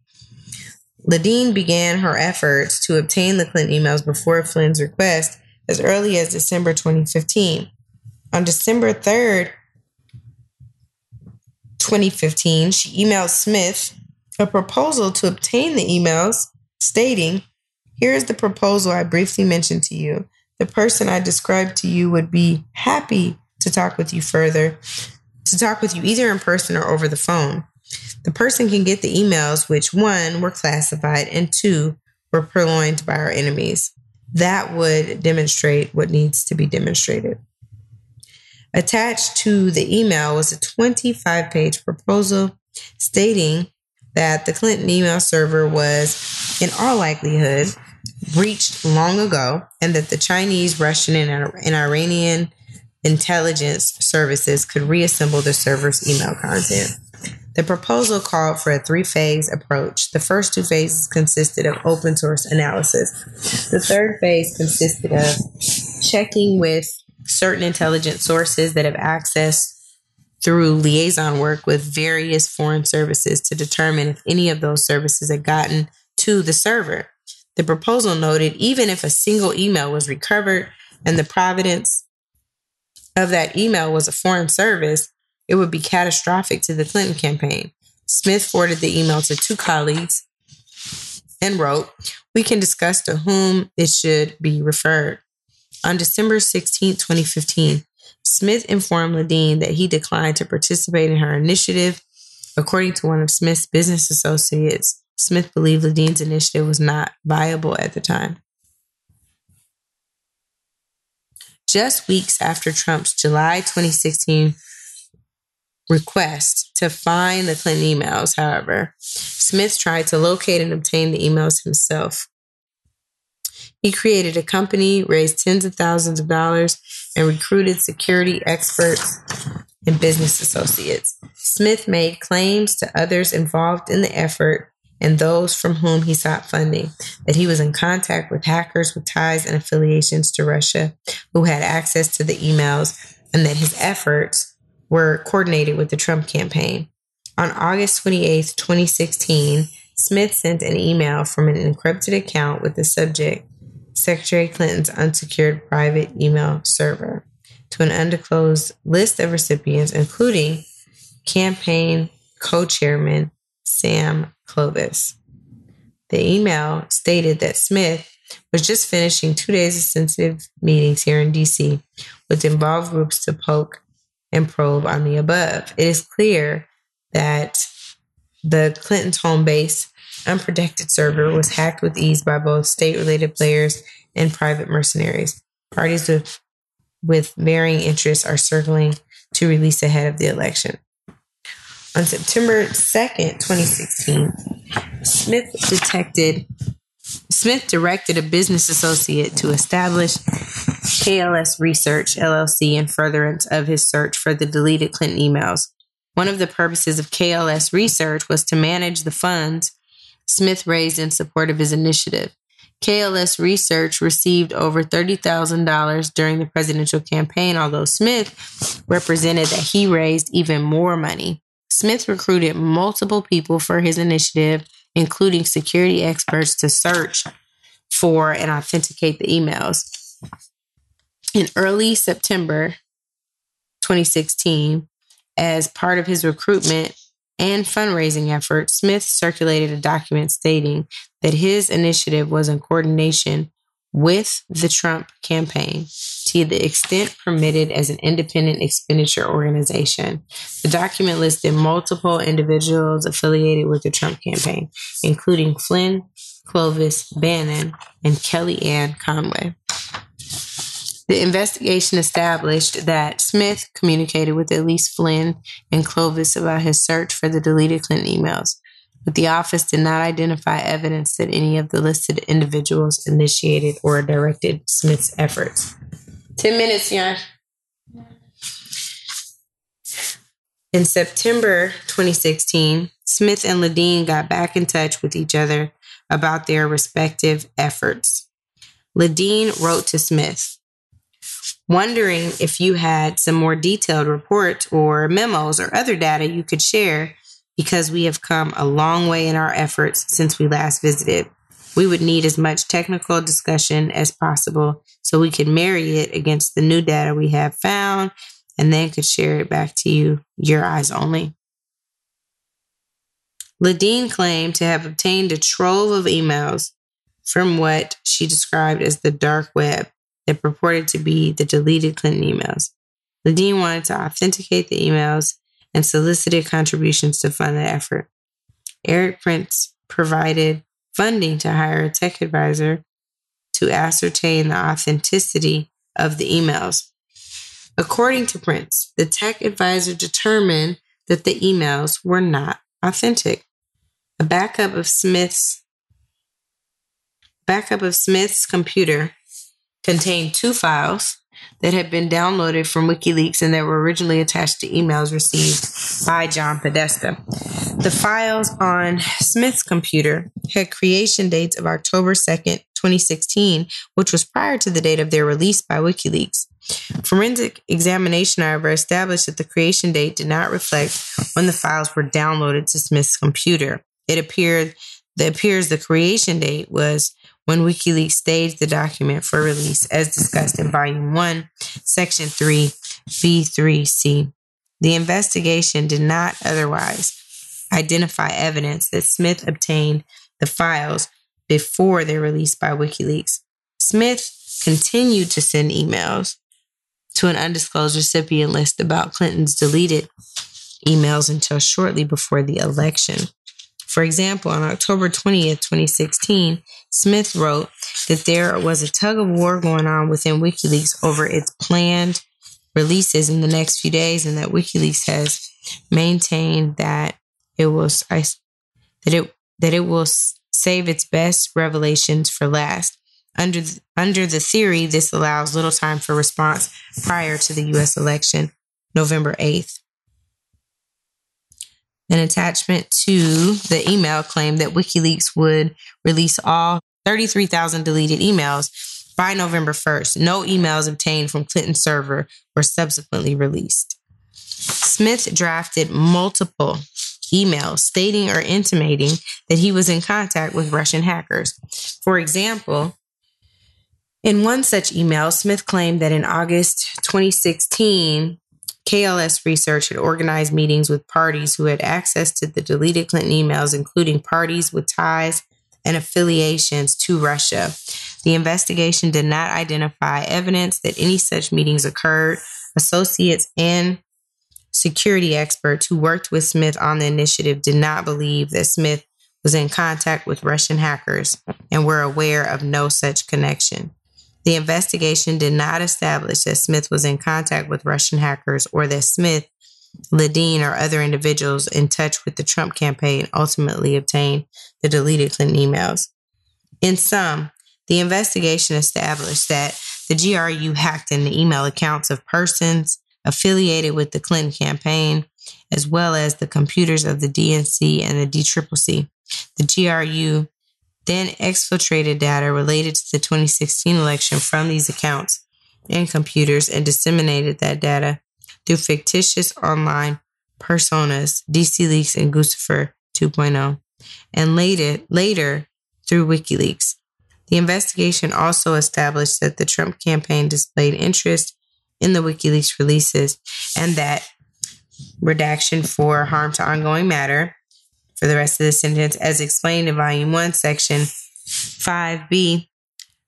Ledeen began her efforts to obtain the Clinton emails before Flynn's request as early as December 2015. On December 3rd, 2015, she emailed Smith a proposal to obtain the emails stating, Here is the proposal I briefly mentioned to you. The person I described to you would be happy to talk with you further. to talk with you either in person or over the phone. The person can get the emails, which one were classified and two were purloined by our enemies. That would demonstrate what needs to be demonstrated. Attached to the email was a 25 page proposal stating that the Clinton email server was, in all likelihood, breached long ago and that the Chinese, Russian, and, Iranian intelligence services could reassemble the server's email content. The proposal called for a three phase approach. The first two phases consisted of open source analysis. The third phase consisted of checking with certain intelligence sources that have access through liaison work with various foreign services to determine if any of those services had gotten to the server. The proposal noted even if a single email was recovered and the providence of that email was a foreign service, it would be catastrophic to the Clinton campaign. Smith forwarded the email to two colleagues and wrote, We can discuss to whom it should be referred. On December 16, 2015, Smith informed Ledeen that he declined to participate in her initiative. According to one of Smith's business associates, Smith believed Ledeen's initiative was not viable at the time. Just weeks after Trump's July 2016 request to find the Clinton emails, however, Smith tried to locate and obtain the emails himself. He created a company, raised tens of thousands of dollars, and recruited security experts and business associates. Smith made claims to others involved in the effort and those from whom he sought funding that he was in contact with hackers with ties and affiliations to Russia who had access to the emails and that his efforts were coordinated with the Trump campaign. On August 28, 2016, Smith sent an email from an encrypted account with the subject Secretary Clinton's unsecured private email server to an undisclosed list of recipients, including campaign co chairman Sam Clovis. The email stated that Smith was just finishing two days of sensitive meetings here in DC with involved groups to poke and probe on the above. It is clear that the Clinton's home base unprotected server was hacked with ease by both state related players and private mercenaries. Parties with, with varying interests are circling to release ahead of the election. On September 2nd, 2016, Smith detected Smith directed a business associate to establish KLS Research LLC in furtherance of his search for the deleted Clinton emails. One of the purposes of KLS Research was to manage the funds Smith raised in support of his initiative. KLS Research received over $30,000 during the presidential campaign, although Smith represented that he raised even more money. Smith recruited multiple people for his initiative, including security experts, to search for and authenticate the emails. In early September 2016, as part of his recruitment and fundraising effort, Smith circulated a document stating that his initiative was in coordination with the Trump campaign to the extent permitted as an independent expenditure organization. The document listed multiple individuals affiliated with the Trump campaign, including Flynn, Clovis, Bannon, and Kellyanne Conway. The investigation established that Smith communicated with at least Flynn and Clovis about his search for the deleted Clinton emails, but the office did not identify evidence that any of the listed individuals initiated or directed Smith's efforts. 10 minutes, yeah. In September 2016, Smith and Ledeen got back in touch with each other about their respective efforts. Ledeen wrote to Smith, wondering if you had some more detailed reports or memos or other data you could share because we have come a long way in our efforts since we last visited. We would need as much technical discussion as possible so we could marry it against the new data we have found and then could share it back to you, your eyes only. Ledeen claimed to have obtained a trove of emails from what she described as the dark web that purported to be the deleted Clinton emails. Ledeen wanted to authenticate the emails and solicited contributions to fund the effort. Erik Prince provided funding to hire a tech advisor to ascertain the authenticity of the emails. According to Prince, the tech advisor determined that the emails were not authentic. A backup of Smith's backup of Smith's computer contained two files that had been downloaded from WikiLeaks and that were originally attached to emails received by John Podesta. The files on Smith's computer had creation dates of October 2nd, 2016, which was prior to the date of their release by WikiLeaks. Forensic examination, however, established that the creation date did not reflect when the files were downloaded to Smith's computer. It appeared it appears the creation date was when WikiLeaks staged the document for release, as discussed in Volume 1, Section 3, B3C. The investigation did not otherwise identify evidence that Smith obtained the files before their release by WikiLeaks. Smith continued to send emails to an undisclosed recipient list about Clinton's deleted emails until shortly before the election. For example, on October 20th, 2016, Smith wrote that there was a tug of war going on within WikiLeaks over its planned releases in the next few days, and that WikiLeaks has maintained that it will that it that it will save its best revelations for last. Under the, under the theory, this allows little time for response prior to the U.S. election, November 8th. An attachment to the email claimed that WikiLeaks would release all 33,000 deleted emails by November 1st. No emails obtained from Clinton's server were subsequently released. Smith drafted multiple emails stating or intimating that he was in contact with Russian hackers. For example, in one such email, Smith claimed that in August 2016, KLS Research had organized meetings with parties who had access to the deleted Clinton emails, including parties with ties and affiliations to Russia. The investigation did not identify evidence that any such meetings occurred. Associates and security experts who worked with Smith on the initiative did not believe that Smith was in contact with Russian hackers and were aware of no such connection. The investigation did not establish that Smith was in contact with Russian hackers or that Smith, Ledeen, or other individuals in touch with the Trump campaign ultimately obtained the deleted Clinton emails. In sum, the investigation established that the GRU hacked in the email accounts of persons affiliated with the Clinton campaign, as well as the computers of the DNC and the DCCC. The GRU then exfiltrated data related to the 2016 election from these accounts and computers and disseminated that data through fictitious online personas, DC Leaks and Guccifer 2.0, and later, later through WikiLeaks. The investigation also established that the Trump campaign displayed interest in the WikiLeaks releases and that redaction for harm to ongoing matter for the rest of the sentence, as explained in Volume 1, Section 5b.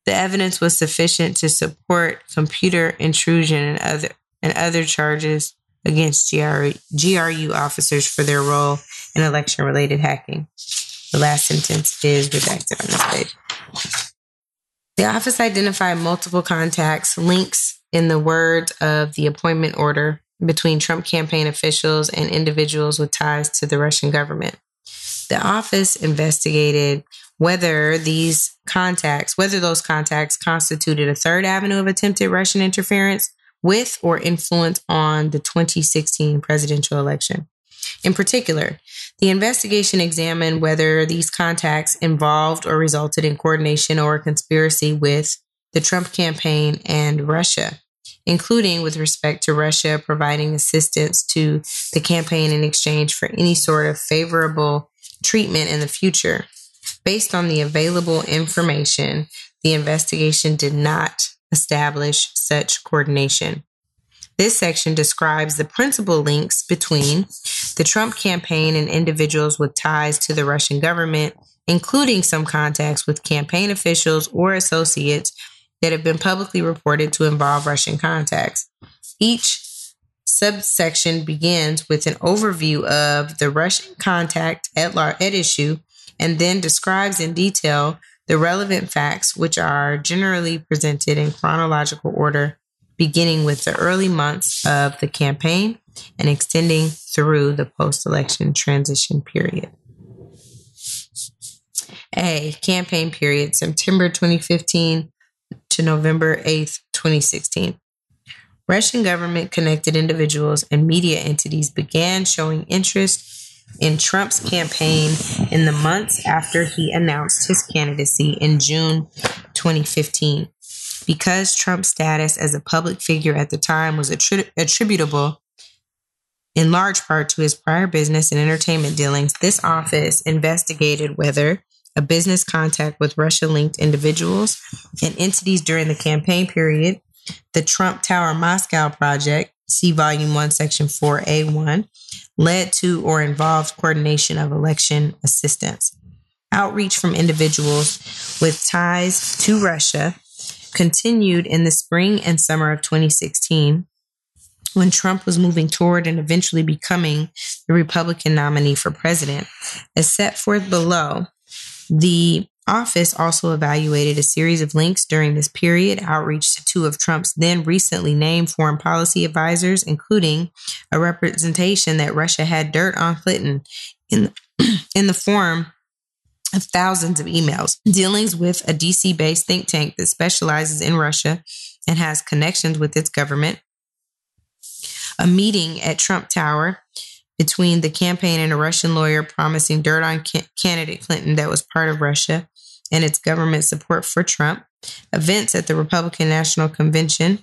The evidence was sufficient to support computer intrusion and other and other charges against GRU, GRU officers for their role in election related hacking. The last sentence is redacted on this page. The office identified multiple contacts, links in the words of the appointment order between Trump campaign officials and individuals with ties to the Russian government. The office investigated whether these contacts, whether those contacts constituted a third avenue of attempted Russian interference with or influence on the 2016 presidential election. In particular, the investigation examined whether these contacts involved or resulted in coordination or conspiracy with the Trump campaign and Russia, including with respect to Russia providing assistance to the campaign in exchange for any sort of favorable treatment in the future. Based on the available information, the investigation did not establish such coordination. This section describes the principal links between the Trump campaign and individuals with ties to the Russian government, including some contacts with campaign officials or associates that have been publicly reported to involve Russian contacts. Each subsection begins with an overview of the Russian contact at, at issue and then describes in detail the relevant facts, which are generally presented in chronological order, beginning with the early months of the campaign and extending through the post election transition period. A. Campaign period, September 2015 to November 8th, 2016. Russian government connected individuals and media entities began showing interest in Trump's campaign in the months after he announced his candidacy in June 2015. Because Trump's status as a public figure at the time was attri- attributable in large part to his prior business and entertainment dealings, this office investigated whether a business contact with Russia linked individuals and entities during the campaign period, the Trump Tower Moscow project, see Volume 1, Section 4A1, led to or involved coordination of election assistance. Outreach from individuals with ties to Russia continued in the spring and summer of 2016 when Trump was moving toward and eventually becoming the Republican nominee for president. As set forth below, the office also evaluated a series of links during this period, outreach to two of Trump's then recently named foreign policy advisors, including a representation that Russia had dirt on Clinton in, in the form of thousands of emails, dealings with a DC based think tank that specializes in Russia and has connections with its government, a meeting at Trump Tower between the campaign and a Russian lawyer promising dirt on ca- candidate Clinton that was part of Russia and its government support for Trump, events at the Republican National Convention,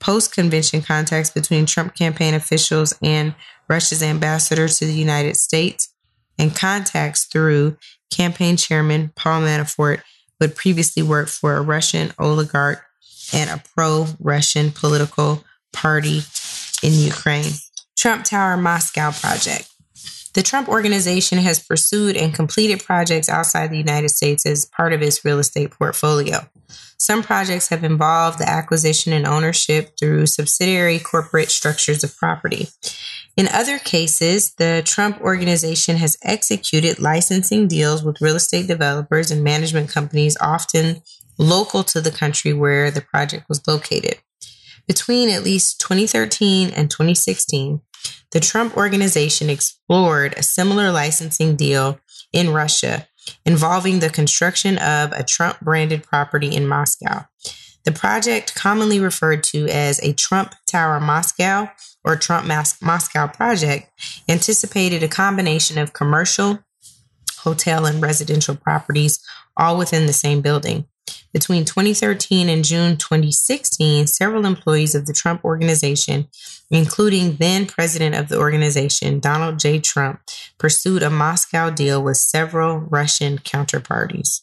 post convention contacts between Trump campaign officials and Russia's ambassador to the United States, and contacts through campaign chairman Paul Manafort, who had previously worked for a Russian oligarch and a pro Russian political party in Ukraine. Trump Tower Moscow project. The Trump organization has pursued and completed projects outside the United States as part of its real estate portfolio. Some projects have involved the acquisition and ownership through subsidiary corporate structures of property. In other cases, the Trump organization has executed licensing deals with real estate developers and management companies, often local to the country where the project was located. Between at least 2013 and 2016, the Trump organization explored a similar licensing deal in Russia involving the construction of a Trump branded property in Moscow. The project, commonly referred to as a Trump Tower Moscow or Trump Mas- Moscow project, anticipated a combination of commercial, hotel, and residential properties all within the same building. Between 2013 and June 2016, several employees of the Trump organization, including then president of the organization, Donald J. Trump, pursued a Moscow deal with several Russian counterparties.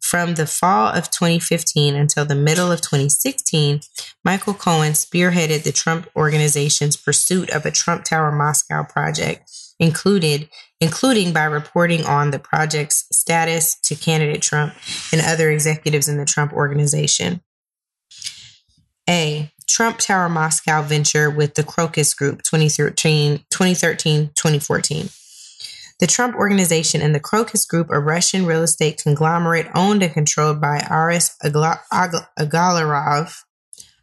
From the fall of 2015 until the middle of 2016, Michael Cohen spearheaded the Trump organization's pursuit of a Trump Tower Moscow project, included including by reporting on the project's status to candidate Trump and other executives in the Trump organization. A. Trump Tower Moscow venture with the Crocus Group 2013 2013 2014. The Trump Organization and the Crocus Group, a Russian real estate conglomerate owned and controlled by Aris Agalarov,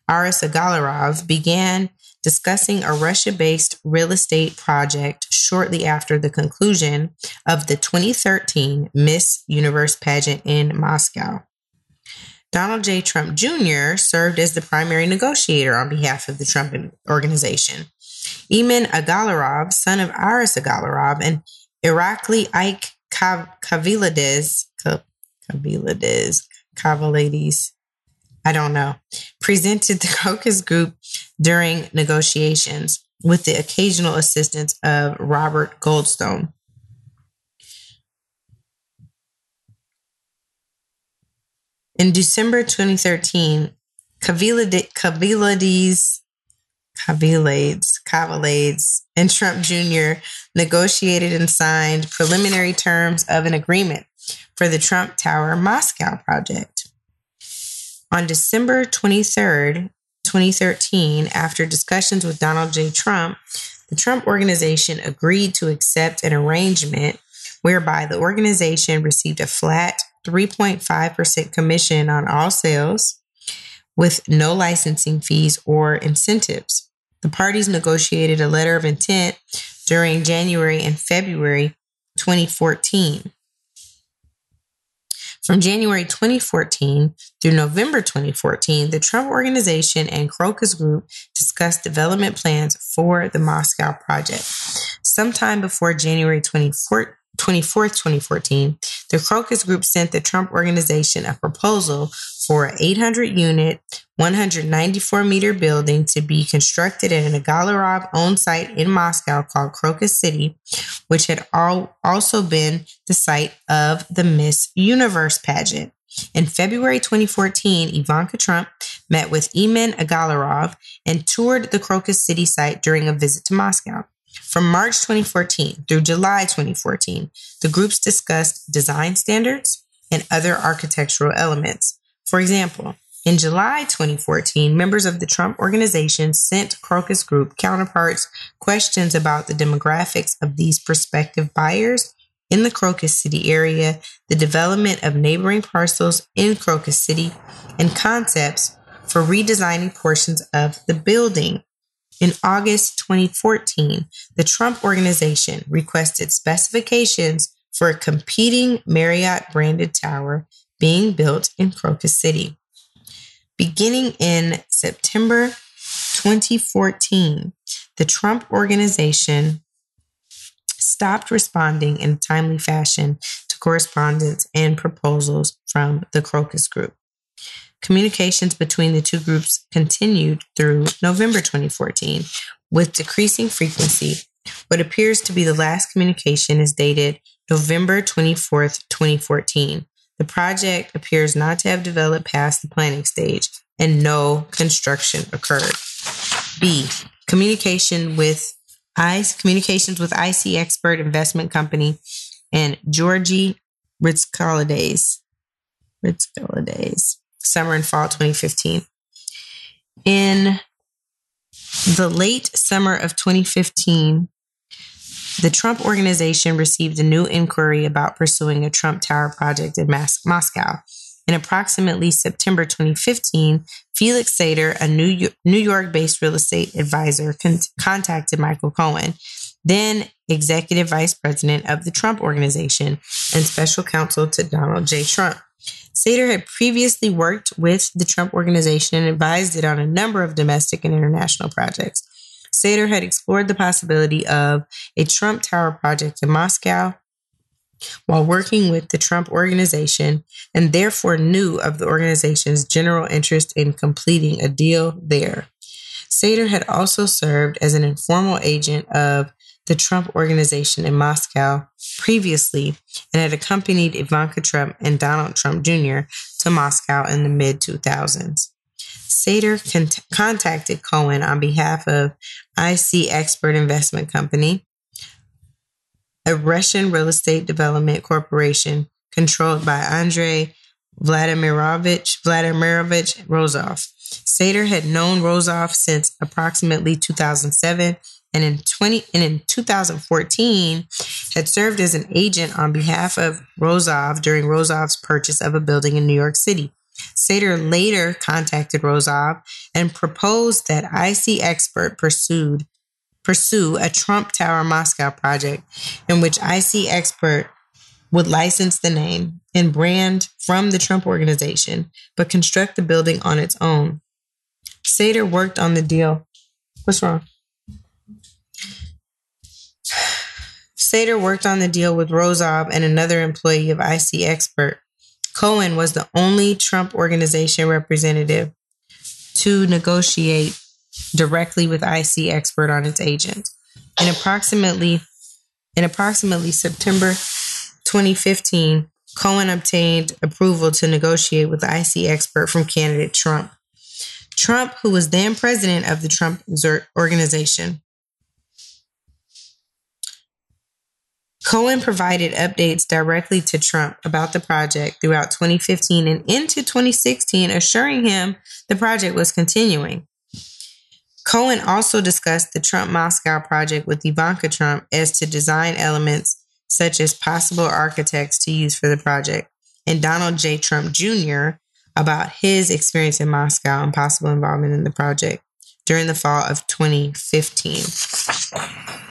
Aris Agalarov, began discussing a Russia based real estate project shortly after the conclusion of the 2013 Miss Universe pageant in Moscow. Donald J. Trump Jr. served as the primary negotiator on behalf of the Trump organization. Emin Agalarov, son of Aris Agalarov, and Irakli Ike Kavilides, Kavilides, Kavilides, I don't know, presented the Crocus Group during negotiations with the occasional assistance of Robert Goldstone. In December 2013, Kavilides, Kavilades, Kavilades, and Trump Jr. negotiated and signed preliminary terms of an agreement for the Trump Tower Moscow project. On December 23rd, 2013, after discussions with Donald J. Trump, the Trump organization agreed to accept an arrangement whereby the organization received a flat 3.5% commission on all sales with no licensing fees or incentives. The parties negotiated a letter of intent during January and February 2014. From January 2014 through November 2014, the Trump Organization and Crocus Group discussed development plans for the Moscow project. Sometime before January 24th, 24th, 2014, the Crocus Group sent the Trump Organization a proposal for an 800 unit, 194 meter building to be constructed at an Agalarov owned site in Moscow called Crocus City, which had all also been the site of the Miss Universe pageant. In February 2014, Ivanka Trump met with Emin Agalarov and toured the Crocus City site during a visit to Moscow. From March 2014 through July 2014, the groups discussed design standards and other architectural elements. For example, in July 2014, members of the Trump organization sent Crocus Group counterparts questions about the demographics of these prospective buyers in the Crocus City area, the development of neighboring parcels in Crocus City, and concepts for redesigning portions of the building. In August 2014, the Trump organization requested specifications for a competing Marriott branded tower being built in Crocus City. Beginning in September 2014, the Trump organization stopped responding in a timely fashion to correspondence and proposals from the Crocus Group. Communications between the two groups continued through November 2014 with decreasing frequency. What appears to be the last communication is dated November 24th, 2014, the project appears not to have developed past the planning stage and no construction occurred. B. Communication with ICE, communications with IC Expert Investment Company and Georgie Ritzkolidays. Ritzkolidays. Summer and fall 2015. In the late summer of 2015, the Trump organization received a new inquiry about pursuing a Trump Tower project in Mas- Moscow. In approximately September 2015, Felix Sater, a New, York based real estate advisor, con- contacted Michael Cohen, then executive vice president of the Trump organization and special counsel to Donald J. Trump. Sater had previously worked with the Trump organization and advised it on a number of domestic and international projects. Sater had explored the possibility of a Trump Tower project in Moscow while working with the Trump organization and therefore knew of the organization's general interest in completing a deal there. Sater had also served as an informal agent of the Trump organization in Moscow previously and had accompanied Ivanka Trump and Donald Trump Jr. to Moscow in the mid 2000s. Sater con- contacted Cohen on behalf of IC Expert Investment Company, a Russian real estate development corporation controlled by Andrei Vladimirovich Vladimirovich Rozov. Sater had known Rozov since approximately 2007 and in 20 and in 2014 had served as an agent on behalf of Rozov during Rozov's purchase of a building in New York City. Sater later contacted Rozov and proposed that IC Expert pursued pursue a Trump Tower Moscow project in which IC Expert would license the name and brand from the Trump organization, but construct the building on its own. Sater worked on the deal. What's wrong? Sater worked on the deal with Rozov and another employee of IC Expert Cohen was the only Trump organization representative to negotiate directly with IC expert on its agent. In approximately in approximately September 2015, Cohen obtained approval to negotiate with IC expert from candidate Trump. Trump, who was then president of the Trump organization, Cohen provided updates directly to Trump about the project throughout 2015 and into 2016, assuring him the project was continuing. Cohen also discussed the Trump Moscow project with Ivanka Trump as to design elements such as possible architects to use for the project, and Donald J. Trump Jr. about his experience in Moscow and possible involvement in the project during the fall of 2015.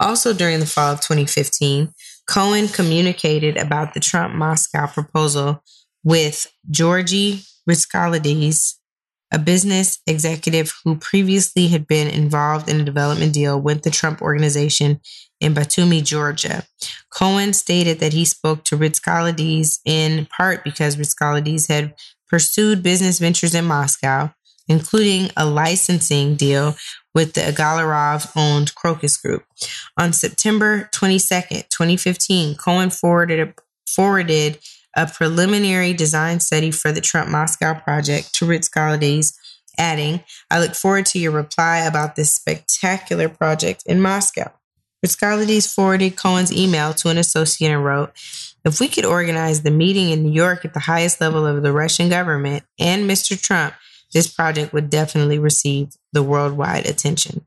Also, during the fall of 2015, Cohen communicated about the Trump Moscow proposal with Georgi Ritskalides, a business executive who previously had been involved in a development deal with the Trump organization in Batumi, Georgia. Cohen stated that he spoke to Ritskalides in part because Ritskalides had pursued business ventures in Moscow, including a licensing deal with the Agalarov owned Crocus Group. On September 22nd, 2015, Cohen forwarded a, forwarded a preliminary design study for the Trump Moscow project to Ritskalides, adding, I look forward to your reply about this spectacular project in Moscow. Ritskalides forwarded Cohen's email to an associate and wrote, If we could organize the meeting in New York at the highest level of the Russian government and Mr. Trump, this project would definitely receive the worldwide attention.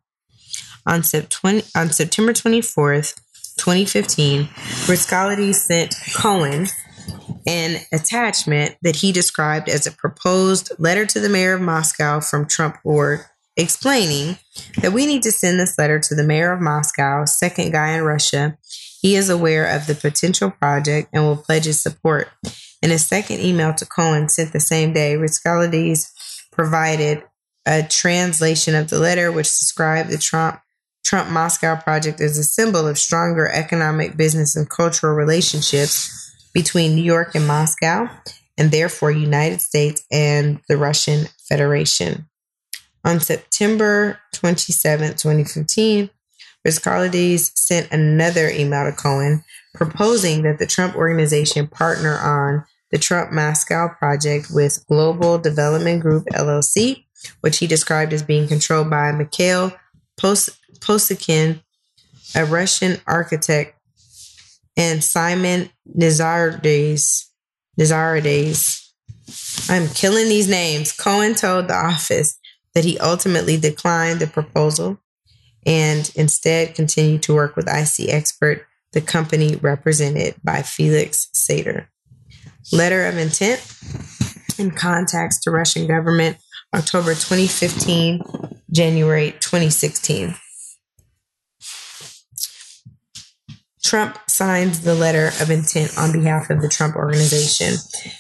On, September 24th, 2015, Ritskalides sent Cohen an attachment that he described as a proposed letter to the mayor of Moscow from Trump Org, explaining that we need to send this letter to the mayor of Moscow, second guy in Russia. He is aware of the potential project and will pledge his support. In a second email to Cohen sent the same day, Ritskalides provided a translation of the letter, which described the Trump Trump Moscow project as a symbol of stronger economic, business, and cultural relationships between New York and Moscow, and therefore United States and the Russian Federation. On September 27, 2015, Ritskalides sent another email to Cohen proposing that the Trump organization partner on the Trump Moscow project with Global Development Group LLC, which he described as being controlled by Mikhail Posykhin, a Russian architect and Simon Nizarides. Nizarides. I'm killing these names. Cohen told the office that he ultimately declined the proposal and instead continued to work with IC Expert, the company represented by Felix Sater. Letter of intent and contacts to Russian government, October 2015, January 2016. Trump signs the letter of intent on behalf of the Trump Organization.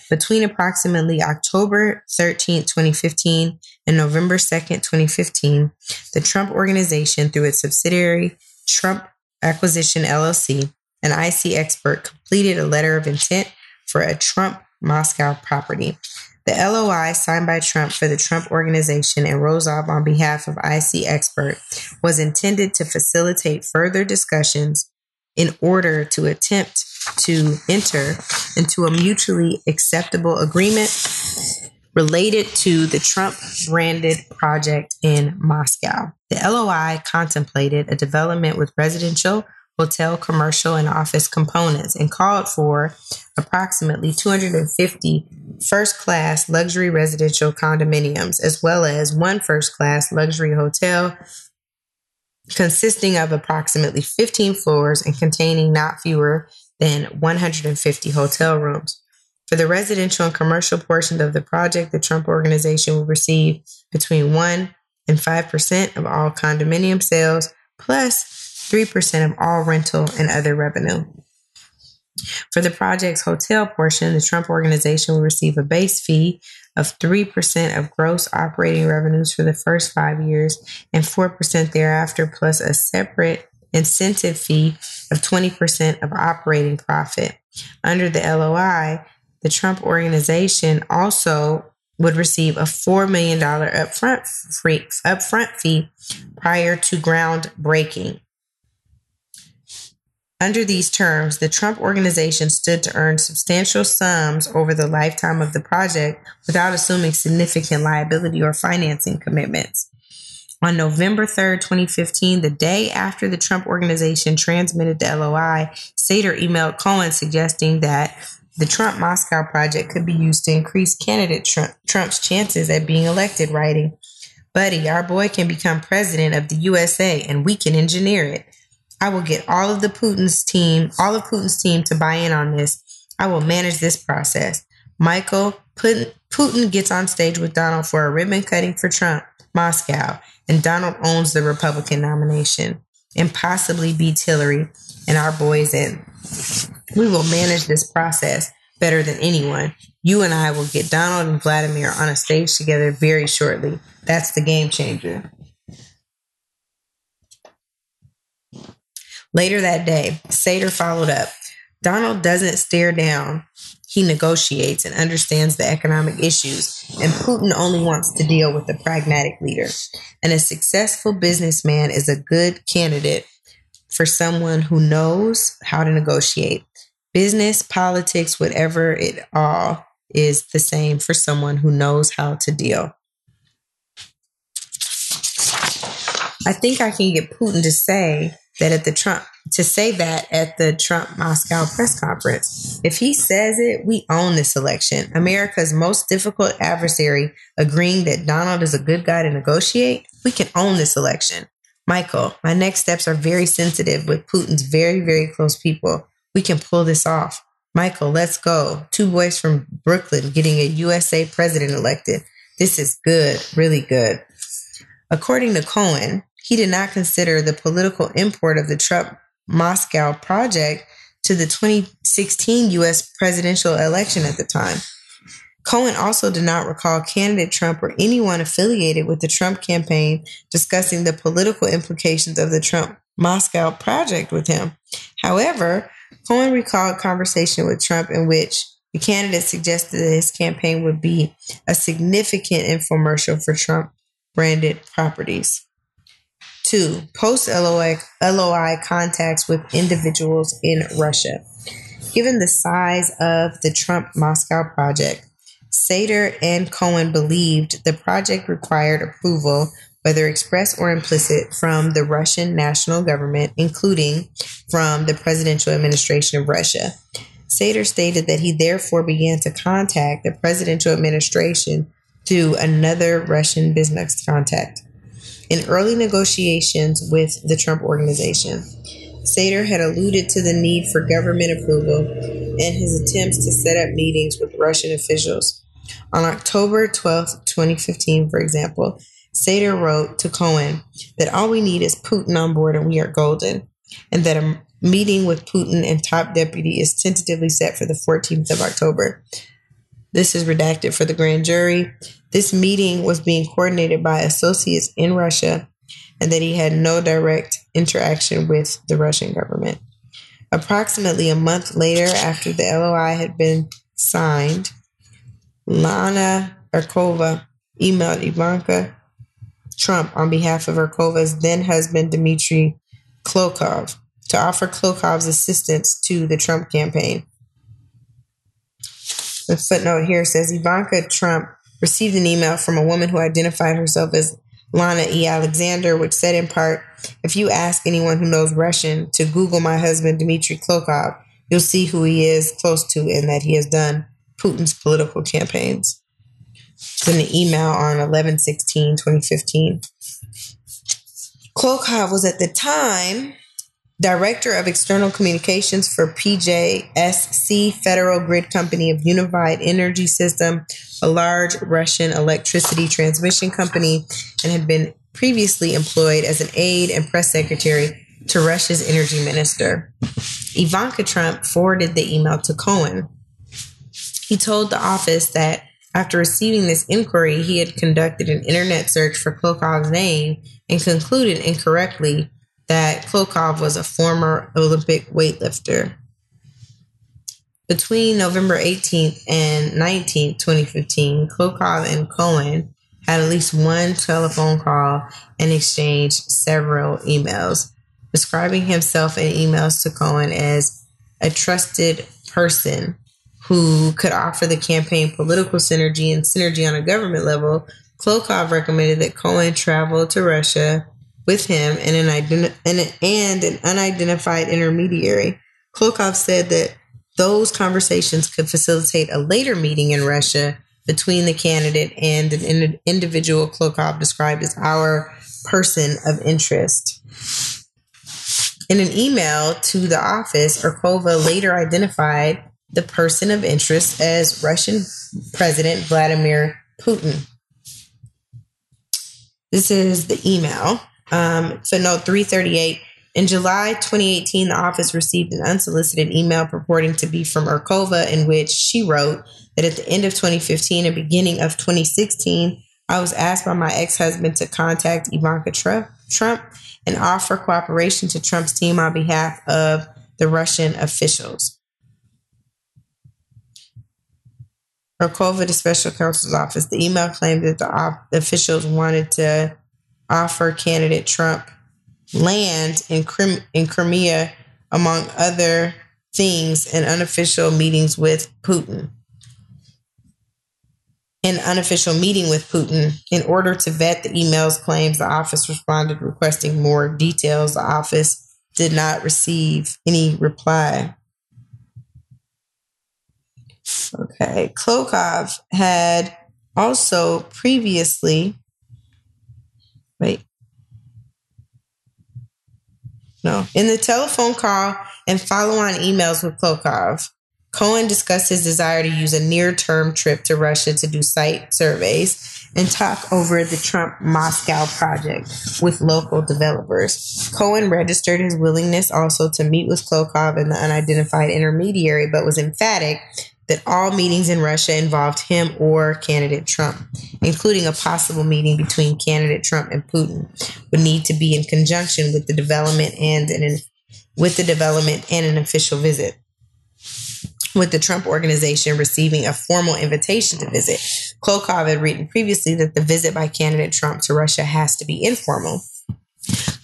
Between approximately October 13, 2015 and November 2, 2015, the Trump Organization, through its subsidiary Trump Acquisition LLC, an IC expert, completed a letter of intent for a Trump Moscow property. The LOI signed by Trump for the Trump Organization and Rozov on behalf of IC Expert was intended to facilitate further discussions in order to attempt to enter into a mutually acceptable agreement related to the Trump branded project in Moscow. The LOI contemplated a development with residential, hotel, commercial, and office components and called for approximately 250 first class luxury residential condominiums, as well as one first class luxury hotel consisting of approximately 15 floors and containing not fewer than 150 hotel rooms. For the residential and commercial portions of the project, the Trump organization will receive between 1 and 5% of all condominium sales, plus 3% of all rental and other revenue. For the project's hotel portion, the Trump organization will receive a base fee of 3% of gross operating revenues for the first five years and 4% thereafter, plus a separate incentive fee of 20% of operating profit. Under the LOI, the Trump organization also would receive a $4 million upfront, free, upfront fee prior to groundbreaking. Under these terms, the Trump organization stood to earn substantial sums over the lifetime of the project without assuming significant liability or financing commitments. On November 3rd, 2015, the day after the Trump organization transmitted the LOI, Sater emailed Cohen suggesting that the Trump Moscow project could be used to increase candidate Trump, Trump's chances at being elected, writing, Buddy, our boy can become president of the USA and we can engineer it. I will get all of the Putin's team, all of Putin's team to buy in on this. I will manage this process. Michael, Putin gets on stage with Donald for a ribbon cutting for Trump, Moscow, and Donald owns the Republican nomination and possibly beats Hillary, and our boys in. We will manage this process better than anyone. You and I will get Donald and Vladimir on a stage together very shortly. That's the game changer. Later that day, Sater followed up. Donald doesn't stare down. He negotiates and understands the economic issues, and Putin only wants to deal with a pragmatic leader. And a successful businessman is a good candidate for someone who knows how to negotiate. Business, politics, whatever it all is the same for someone who knows how to deal. I think I can get Putin to say that at the Trump to say that at the Trump Moscow press conference. If he says it, we own this election. America's most difficult adversary agreeing that Donald is a good guy to negotiate, we can own this election. Michael, my next steps are very sensitive with Putin's very, very close people. We can pull this off. Michael, let's go. Two boys from Brooklyn getting a USA president elected. This is good, really good. According to Cohen, he did not consider the political import of the Trump Moscow project to the 2016 US presidential election at the time. Cohen also did not recall candidate Trump or anyone affiliated with the Trump campaign discussing the political implications of the Trump Moscow project with him. However, Cohen recalled a conversation with Trump in which the candidate suggested that his campaign would be a significant infomercial for Trump branded properties. Two, post LOI, LOI contacts with individuals in Russia. Given the size of the Trump Moscow project, Sater and Cohen believed the project required approval, whether express or implicit, from the Russian national government, including from the presidential administration of Russia. Sater stated that he therefore began to contact the presidential administration through another Russian business contact in early negotiations with the Trump organization. Sater had alluded to the need for government approval and his attempts to set up meetings with Russian officials. On October 12, 2015, for example, Sater wrote to Cohen that all we need is Putin on board and we are golden, and that a meeting with Putin and top deputy is tentatively set for the 14th of October. This is redacted for the grand jury. This meeting was being coordinated by associates in Russia and that he had no direct interaction with the Russian government. Approximately a month later, after the LOI had been signed, Lana Erkova emailed Ivanka Trump on behalf of Erkova's then husband, Dmitry Klokov, to offer Klokov's assistance to the Trump campaign. The footnote here says Ivanka Trump received an email from a woman who identified herself as Lana E. Alexander, which said in part, If you ask anyone who knows Russian to Google my husband, Dmitry Klokov, you'll see who he is close to and that he has done Putin's political campaigns. It's in the email on 11 16, 2015. Klokov was at the time Director of External Communications for PJSC, Federal Grid Company of Unified Energy System, a large Russian electricity transmission company, and had been previously employed as an aide and press secretary to Russia's energy minister. Ivanka Trump forwarded the email to Cohen. He told the office that after receiving this inquiry, he had conducted an internet search for Klokov's name and concluded incorrectly that Klokov was a former Olympic weightlifter. Between November 18th and 19th, 2015, Klokov and Cohen had at least one telephone call and exchanged several emails, describing himself in emails to Cohen as a trusted person who could offer the campaign political synergy and synergy on a government level. Klokov recommended that Cohen travel to Russia with him and an, and, and an unidentified intermediary. Klokov said that those conversations could facilitate a later meeting in Russia between the candidate and an individual Klokov described as our person of interest. In an email to the office, Urkova later identified the person of interest as Russian President Vladimir Putin. This is the email. Um, so, note 338. In July 2018, the office received an unsolicited email purporting to be from Urkova, in which she wrote that at the end of 2015 and beginning of 2016, I was asked by my ex husband to contact Ivanka Trump and offer cooperation to Trump's team on behalf of the Russian officials. Urkova, the special counsel's office, the email claimed that the, op- the officials wanted to offer candidate Trump land in, Crim- in Crimea, among other things, in unofficial meetings with Putin. In unofficial meeting with Putin, in order to vet the email's claims, the office responded requesting more details. The office did not receive any reply. Okay. Klokov had also previously, wait, no, in the telephone call and follow on emails with Klokov, Cohen discussed his desire to use a near term trip to Russia to do site surveys and talk over the Trump Moscow project with local developers. Cohen registered his willingness also to meet with Klokov and the unidentified intermediary, but was emphatic that all meetings in Russia involved him or candidate Trump, including a possible meeting between candidate Trump and Putin, would need to be in conjunction with the development and an with the development and an official visit. With the Trump organization receiving a formal invitation to visit, Klokov had written previously that the visit by candidate Trump to Russia has to be informal.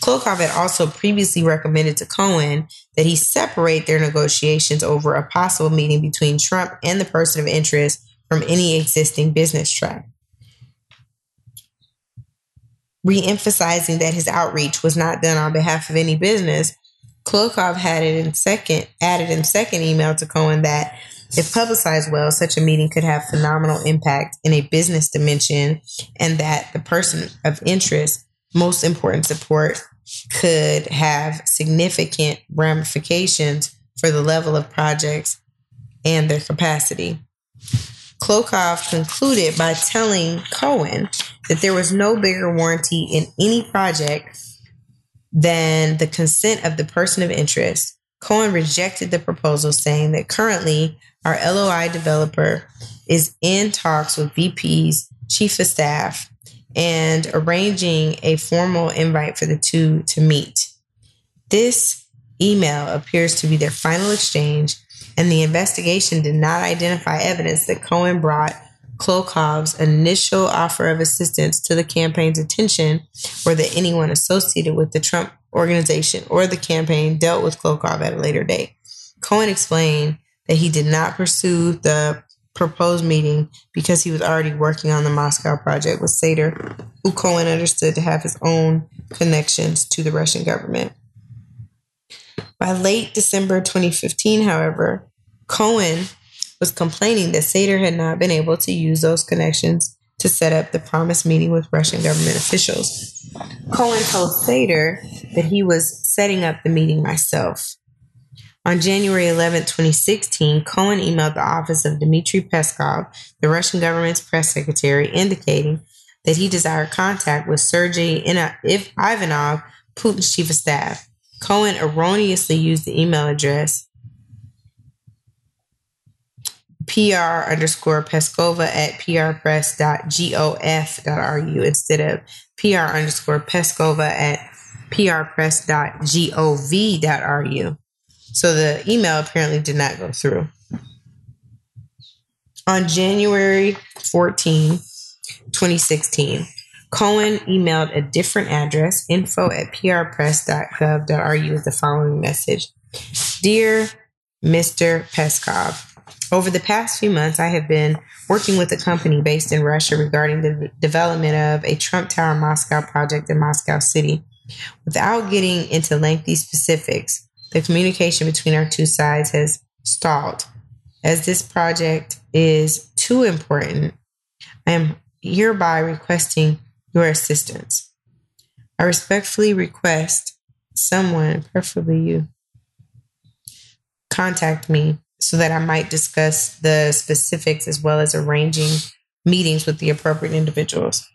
Klokov had also previously recommended to Cohen that he separate their negotiations over a possible meeting between Trump and the person of interest from any existing business track. Re-emphasizing that his outreach was not done on behalf of any business, Klokov had it in second added in second email to Cohen that if publicized well, such a meeting could have phenomenal impact in a business dimension, and that the person of interest most important support could have significant ramifications for the level of projects and their capacity. Klokov concluded by telling Cohen that there was no bigger warranty in any project than the consent of the person of interest. Cohen rejected the proposal, saying that currently our LOI developer is in talks with VP's chief of staff and arranging a formal invite for the two to meet. This email appears to be their final exchange, and the investigation did not identify evidence that Cohen brought Klokov's initial offer of assistance to the campaign's attention or that anyone associated with the Trump organization or the campaign dealt with Klokov at a later date. Cohen explained that he did not pursue the proposed meeting because he was already working on the Moscow project with Sater, who Cohen understood to have his own connections to the Russian government. By late December 2015, however, Cohen was complaining that Sater had not been able to use those connections to set up the promised meeting with Russian government officials. Cohen told Sater that he was setting up the meeting myself. On January 11, 2016, Cohen emailed the office of Dmitry Peskov, the Russian government's press secretary, indicating that he desired contact with Sergei Ivanov, Putin's chief of staff. Cohen erroneously used the email address pr underscore Peskova at prpress.gov.ru instead of pr underscore Peskova at prpress.gov.ru. So the email apparently did not go through. On January 14, 2016, Cohen emailed a different address, info at prpress.gov.ru with the following message Dear Mr. Peskov, over the past few months, I have been working with a company based in Russia regarding the development of a Trump Tower Moscow project in Moscow City. Without getting into lengthy specifics, the communication between our two sides has stalled. As this project is too important I am hereby requesting your assistance. I respectfully request someone, preferably you, contact me so that I might discuss the specifics as well as arranging meetings with the appropriate individuals.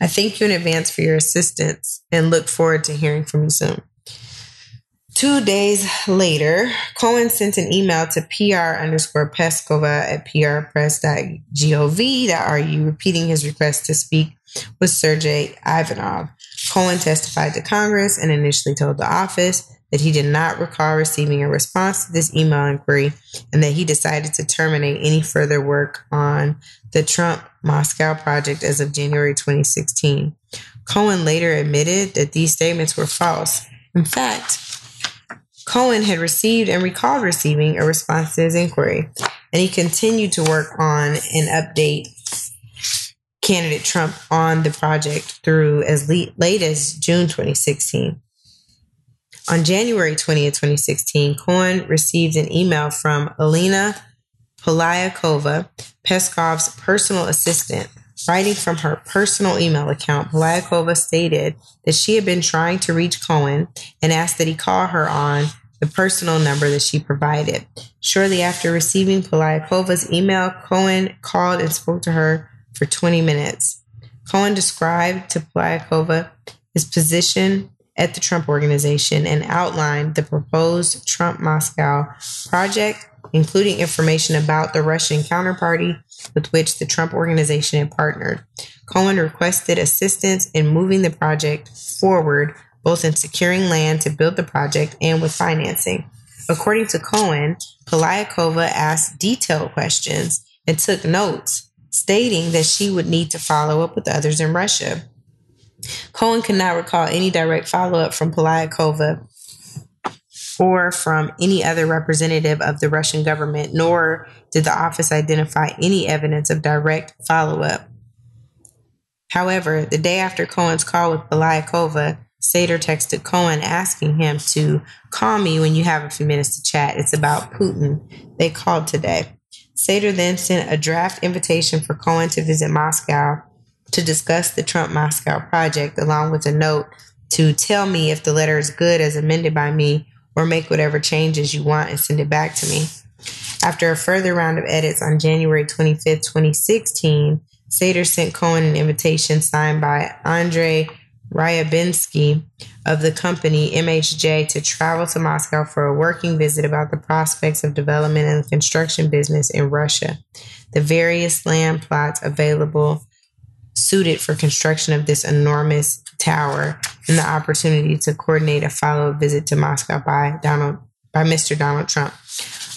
I thank you in advance for your assistance and look forward to hearing from you soon. Two days later, Cohen sent an email to PR underscore Peskova at prpress.gov.ru repeating his request to speak with Sergei Ivanov. Cohen testified to Congress and initially told the office that he did not recall receiving a response to this email inquiry and that he decided to terminate any further work on the Trump Moscow project as of January 2016. Cohen later admitted that these statements were false. In fact, Cohen had received and recalled receiving a response to his inquiry, and he continued to work on and update candidate Trump on the project through as late, late as June 2016. On January 20th, 2016, Cohen received an email from Alina Polyakova, Peskov's personal assistant. Writing from her personal email account, Polyakova stated that she had been trying to reach Cohen and asked that he call her on the personal number that she provided. Shortly after receiving Polyakova's email, Cohen called and spoke to her for 20 minutes. Cohen described to Polyakova his position at the Trump Organization and outlined the proposed Trump Moscow project, including information about the Russian counterparty with which the Trump Organization had partnered. Cohen requested assistance in moving the project forward both in securing land to build the project and with financing. According to Cohen, Polyakova asked detailed questions and took notes, stating that she would need to follow up with others in Russia. Cohen could not recall any direct follow up from Polyakova or from any other representative of the Russian government, nor did the office identify any evidence of direct follow up. However, the day after Cohen's call with Polyakova, Sater texted Cohen asking him to call me when you have a few minutes to chat. It's about Putin. They called today. Sater then sent a draft invitation for Cohen to visit Moscow to discuss the Trump Moscow project, along with a note to tell me if the letter is good as amended by me or make whatever changes you want and send it back to me. After a further round of edits on January 25th, 2016, Sater sent Cohen an invitation signed by Andre Ryabinsky of the company MHJ to travel to Moscow for a working visit about the prospects of development and construction business in Russia, the various land plots available suited for construction of this enormous tower, and the opportunity to coordinate a follow-up visit to Moscow by Donald by Mr. Donald Trump.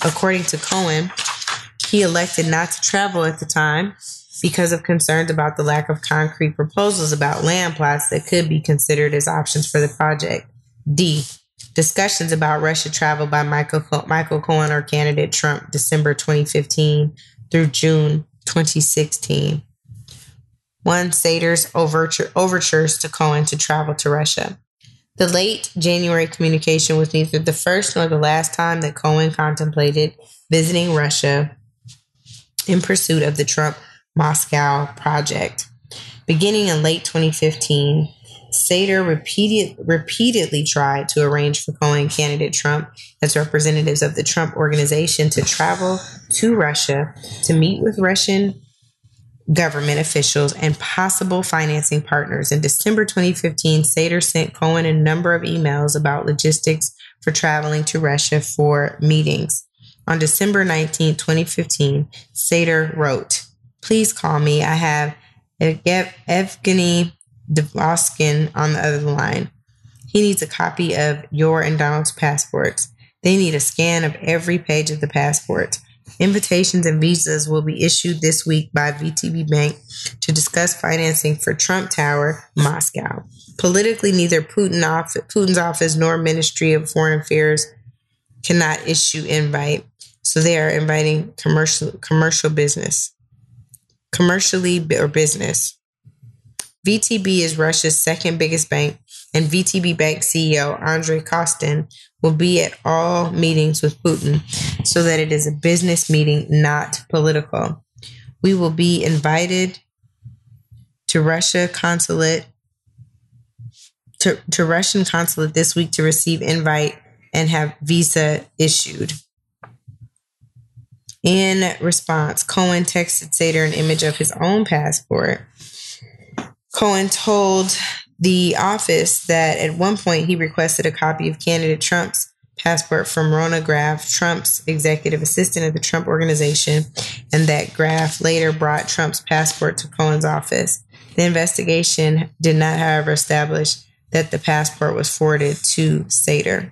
According to Cohen, he elected not to travel at the time because of concerns about the lack of concrete proposals about land plots that could be considered as options for the project. D. Discussions about Russia travel by Michael, Michael Cohen or candidate Trump, December 2015 through June 2016. One Sater's overture, overtures to Cohen to travel to Russia. The late January communication was neither the first nor the last time that Cohen contemplated visiting Russia in pursuit of the Trump Moscow project. Beginning in late 2015, Sater repeated, repeatedly tried to arrange for Cohen candidate Trump as representatives of the Trump organization to travel to Russia to meet with Russian government officials and possible financing partners. In December 2015, Sater sent Cohen a number of emails about logistics for traveling to Russia for meetings. On December 19, 2015, Sater wrote, please call me. I have Evgeny Devoskin on the other line. He needs a copy of your and Donald's passports. They need a scan of every page of the passports. Invitations and visas will be issued this week by VTB Bank to discuss financing for Trump Tower, Moscow. Politically, neither Putin Putin's office nor Ministry of Foreign Affairs cannot issue invite, so they are inviting commercial commercial business commercially or business. VTB is Russia's second biggest bank, and VTB Bank CEO Andrei Kostin will be at all meetings with Putin so that it is a business meeting, not political. We will be invited to Russia consulate to, to Russian consulate this week to receive invite and have visa issued. In response, Cohen texted Sater an image of his own passport. Cohen told the office that at one point he requested a copy of candidate Trump's passport from Rona Graff, Trump's executive assistant at the Trump organization, and that Graff later brought Trump's passport to Cohen's office. The investigation did not, however, establish that the passport was forwarded to Sater.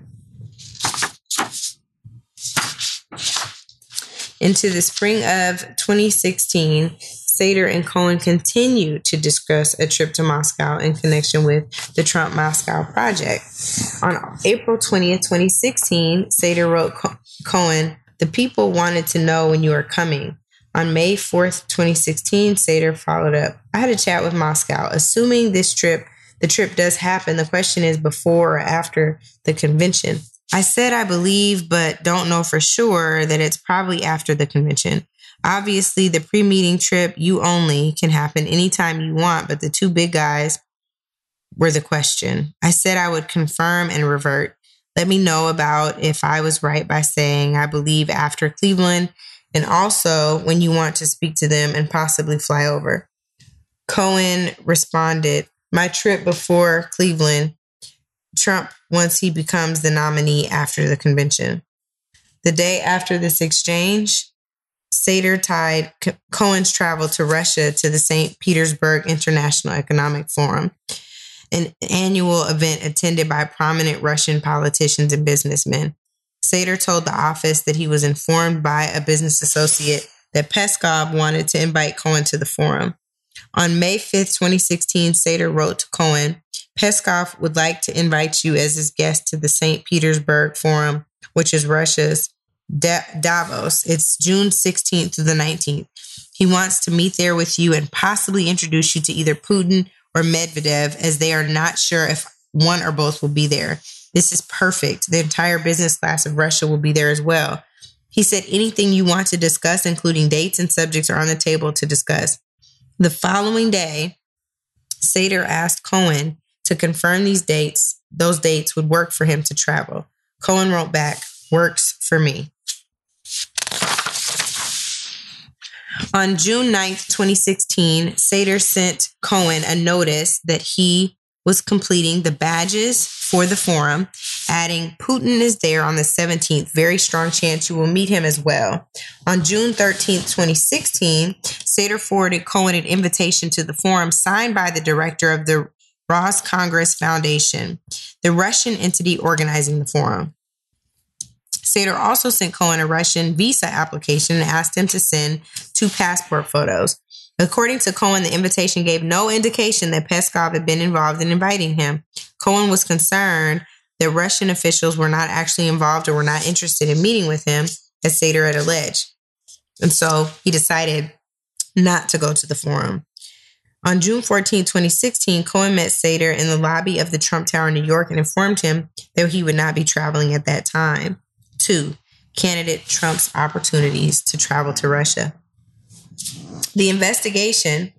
Into the spring of 2016, Sater and Cohen continued to discuss a trip to Moscow in connection with the Trump Moscow project. On April 20th, 2016, Sater wrote Cohen, The people wanted to know when you are coming. On May 4th, 2016, Sater followed up. I had a chat with Moscow. Assuming this trip, the trip does happen, the question is before or after the convention. I said I believe, but don't know for sure that it's probably after the convention. Obviously, the pre meeting trip, you only can happen anytime you want, but the two big guys were the question. I said I would confirm and revert. Let me know about if I was right by saying I believe after Cleveland and also when you want to speak to them and possibly fly over. Cohen responded, My trip before Cleveland, Trump once he becomes the nominee after the convention. The day after this exchange, Sater tied Cohen's travel to Russia to the St. Petersburg International Economic Forum, an annual event attended by prominent Russian politicians and businessmen. Sater told the office that he was informed by a business associate that Peskov wanted to invite Cohen to the forum. On May 5th, 2016, Sater wrote to Cohen, Peskov would like to invite you as his guest to the St. Petersburg Forum, which is Russia's Davos. It's June 16th to the 19th. He wants to meet there with you and possibly introduce you to either Putin or Medvedev, as they are not sure if one or both will be there. This is perfect. The entire business class of Russia will be there as well. He said anything you want to discuss, including dates and subjects, are on the table to discuss. The following day, Sater asked Cohen to confirm these dates, those dates would work for him to travel. Cohen wrote back, works for me. On June 9th, 2016, Sater sent Cohen a notice that he was completing the badges for the forum, adding Putin is there on the 17th. Very strong chance you will meet him as well. On June 13th, 2016, Sater forwarded Cohen an invitation to the forum signed by the director of the Roscongress Foundation, the Russian entity organizing the forum. Sater also sent Cohen a Russian visa application and asked him to send two passport photos. According to Cohen, the invitation gave no indication that Peskov had been involved in inviting him. Cohen was concerned that Russian officials were not actually involved or were not interested in meeting with him, as Sater had alleged. And so he decided not to go to the forum. On June 14, 2016, Cohen met Sater in the lobby of the Trump Tower in New York and informed him that he would not be traveling at that time. Two, candidate Trump's opportunities to travel to Russia. The investigation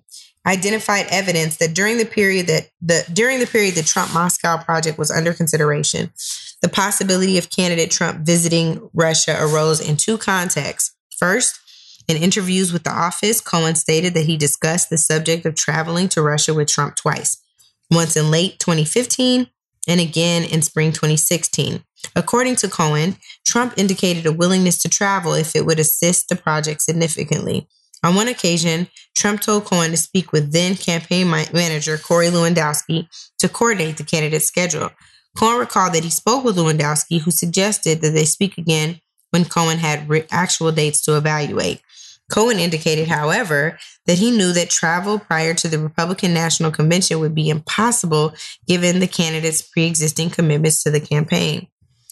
identified evidence that during the period that the during the period the Trump Moscow project was under consideration, the possibility of candidate Trump visiting Russia arose in two contexts. First, in interviews with the office, Cohen stated that he discussed the subject of traveling to Russia with Trump twice, once in late 2015 and again in spring 2016. According to Cohen, Trump indicated a willingness to travel if it would assist the project significantly. On one occasion, Trump told Cohen to speak with then campaign manager Corey Lewandowski to coordinate the candidate's schedule. Cohen recalled that he spoke with Lewandowski, who suggested that they speak again when Cohen had re- actual dates to evaluate. Cohen indicated, however, that he knew that travel prior to the Republican National Convention would be impossible given the candidate's pre existing commitments to the campaign.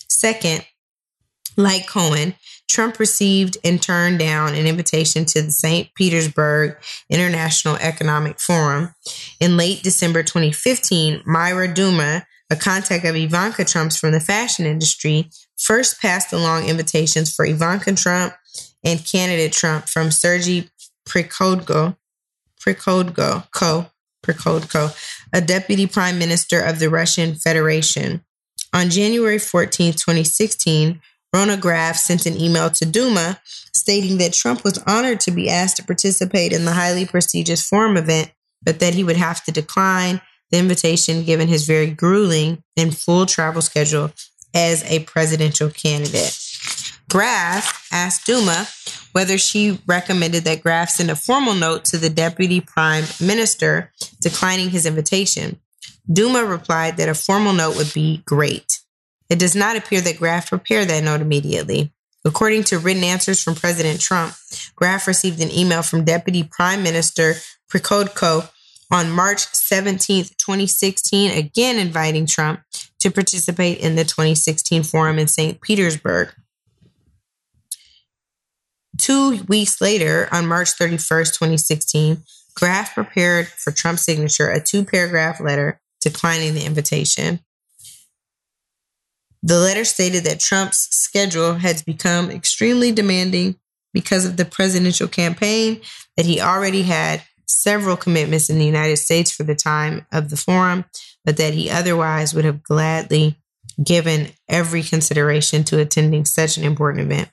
Second, like Cohen, Trump received and turned down an invitation to the St. Petersburg International Economic Forum. In late December 2015, Myra Duma, a contact of Ivanka Trump's from the fashion industry, first passed along invitations for Ivanka Trump and candidate Trump from Sergei Prikhodko, Prikhodko, Co, Prikhodko, a deputy prime minister of the Russian Federation. On January 14, 2016, Rona Graff sent an email to Duma stating that Trump was honored to be asked to participate in the highly prestigious forum event, but that he would have to decline the invitation given his very grueling and full travel schedule as a presidential candidate. Graff asked Duma whether she recommended that Graff send a formal note to the deputy prime minister declining his invitation. Duma replied that a formal note would be great. It does not appear that Graff prepared that note immediately. According to written answers from President Trump, Graff received an email from Deputy Prime Minister Prikhodko on March 17, 2016, again inviting Trump to participate in the 2016 forum in St. Petersburg. Two weeks later, on March 31st, 2016, Graf prepared for Trump's signature a two paragraph letter declining the invitation. The letter stated that Trump's schedule has become extremely demanding because of the presidential campaign, that he already had several commitments in the United States for the time of the forum, but that he otherwise would have gladly given every consideration to attending such an important event.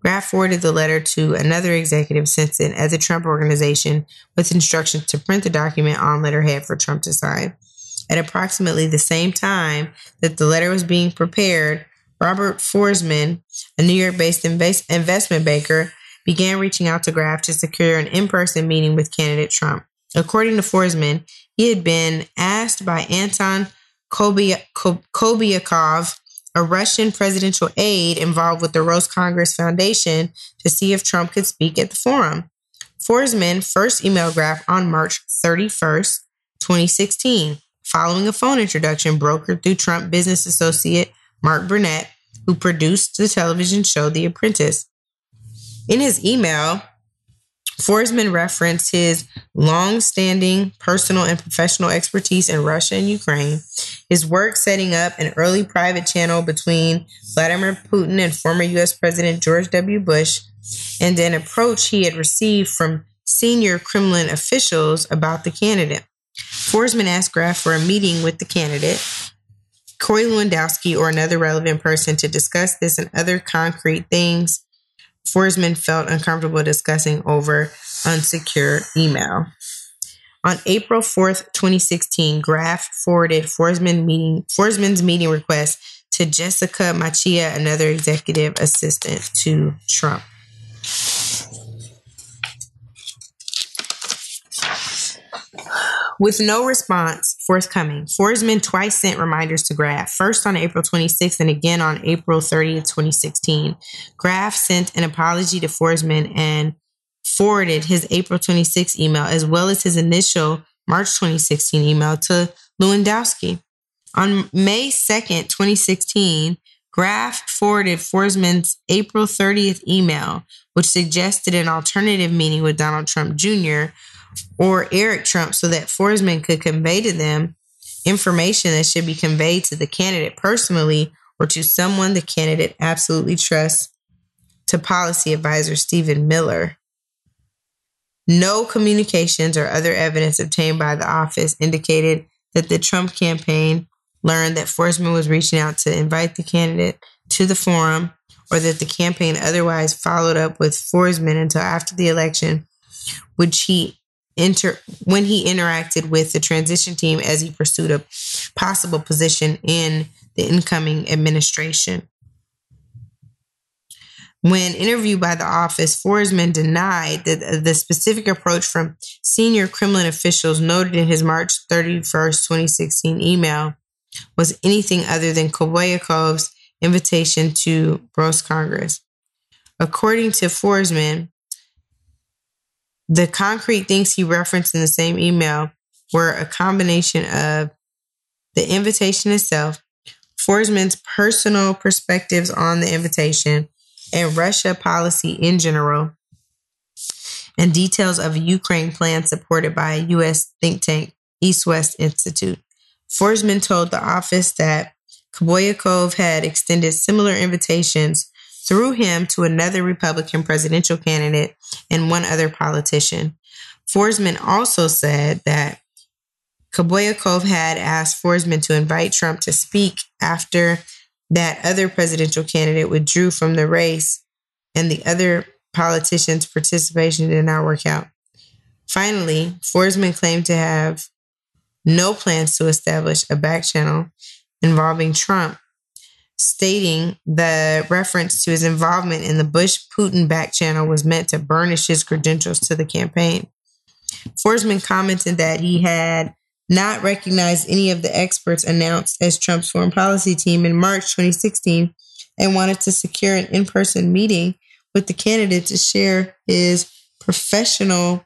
Graff forwarded the letter to another executive sent it at the Trump organization with instructions to print the document on letterhead for Trump to sign. At approximately the same time that the letter was being prepared, Robert Foresman, a New York based investment banker, began reaching out to Graff to secure an in person meeting with candidate Trump. According to Foresman, he had been asked by Anton Kobyakov, a Russian presidential aide involved with the Roscongress Foundation, to see if Trump could speak at the forum. Foresman first emailed Graff on March 31st, 2016, following a phone introduction brokered through Trump business associate Mark Burnett, who produced the television show The Apprentice. In his email, Foresman referenced his long-standing personal and professional expertise in Russia and Ukraine, his work setting up an early private channel between Vladimir Putin and former U.S. President George W. Bush, and an approach he had received from senior Kremlin officials about the candidate. Foresman asked Graff for a meeting with the candidate, Corey Lewandowski, or another relevant person to discuss this and other concrete things Foresman felt uncomfortable discussing over unsecure email. On April 4th, 2016, Graff forwarded Foresman meeting, Foresman's meeting request to Jessica Macchia, another executive assistant to Trump. With no response forthcoming, Foresman twice sent reminders to Graff, first on April 26th and again on April 30th, 2016. Graff sent an apology to Foresman and forwarded his April 26th email as well as his initial March 2016 email to Lewandowski. On May 2nd, 2016, Graff forwarded Foresman's April 30th email, which suggested an alternative meeting with Donald Trump Jr., or Eric Trump so that Foresman could convey to them information that should be conveyed to the candidate personally or to someone the candidate absolutely trusts to policy advisor Stephen Miller. No communications or other evidence obtained by the office indicated that the Trump campaign learned that Foresman was reaching out to invite the candidate to the forum or that the campaign otherwise followed up with Foresman until after the election, which he inter when he interacted with the transition team as he pursued a possible position in the incoming administration. When interviewed by the office, Foresman denied that the specific approach from senior Kremlin officials noted in his March 31st, 2016 email was anything other than Koboyakov's invitation to Roscongress. According to Foresman, the concrete things he referenced in the same email were a combination of the invitation itself, Foresman's personal perspectives on the invitation, and Russia policy in general, and details of a Ukraine plan supported by a U.S. think tank, East West Institute. Foresman told the office that Koboyakov had extended similar invitations through him to another Republican presidential candidate and one other politician. Foresman also said that Kaboyakov had asked Foresman to invite Trump to speak after that other presidential candidate withdrew from the race and the other politician's participation did not work out. Finally, Foresman claimed to have no plans to establish a back channel involving Trump, stating the reference to his involvement in the Bush Putin back channel was meant to burnish his credentials to the campaign. Foresman commented that he had not recognized any of the experts announced as Trump's foreign policy team in March 2016 and wanted to secure an in person meeting with the candidate to share his professional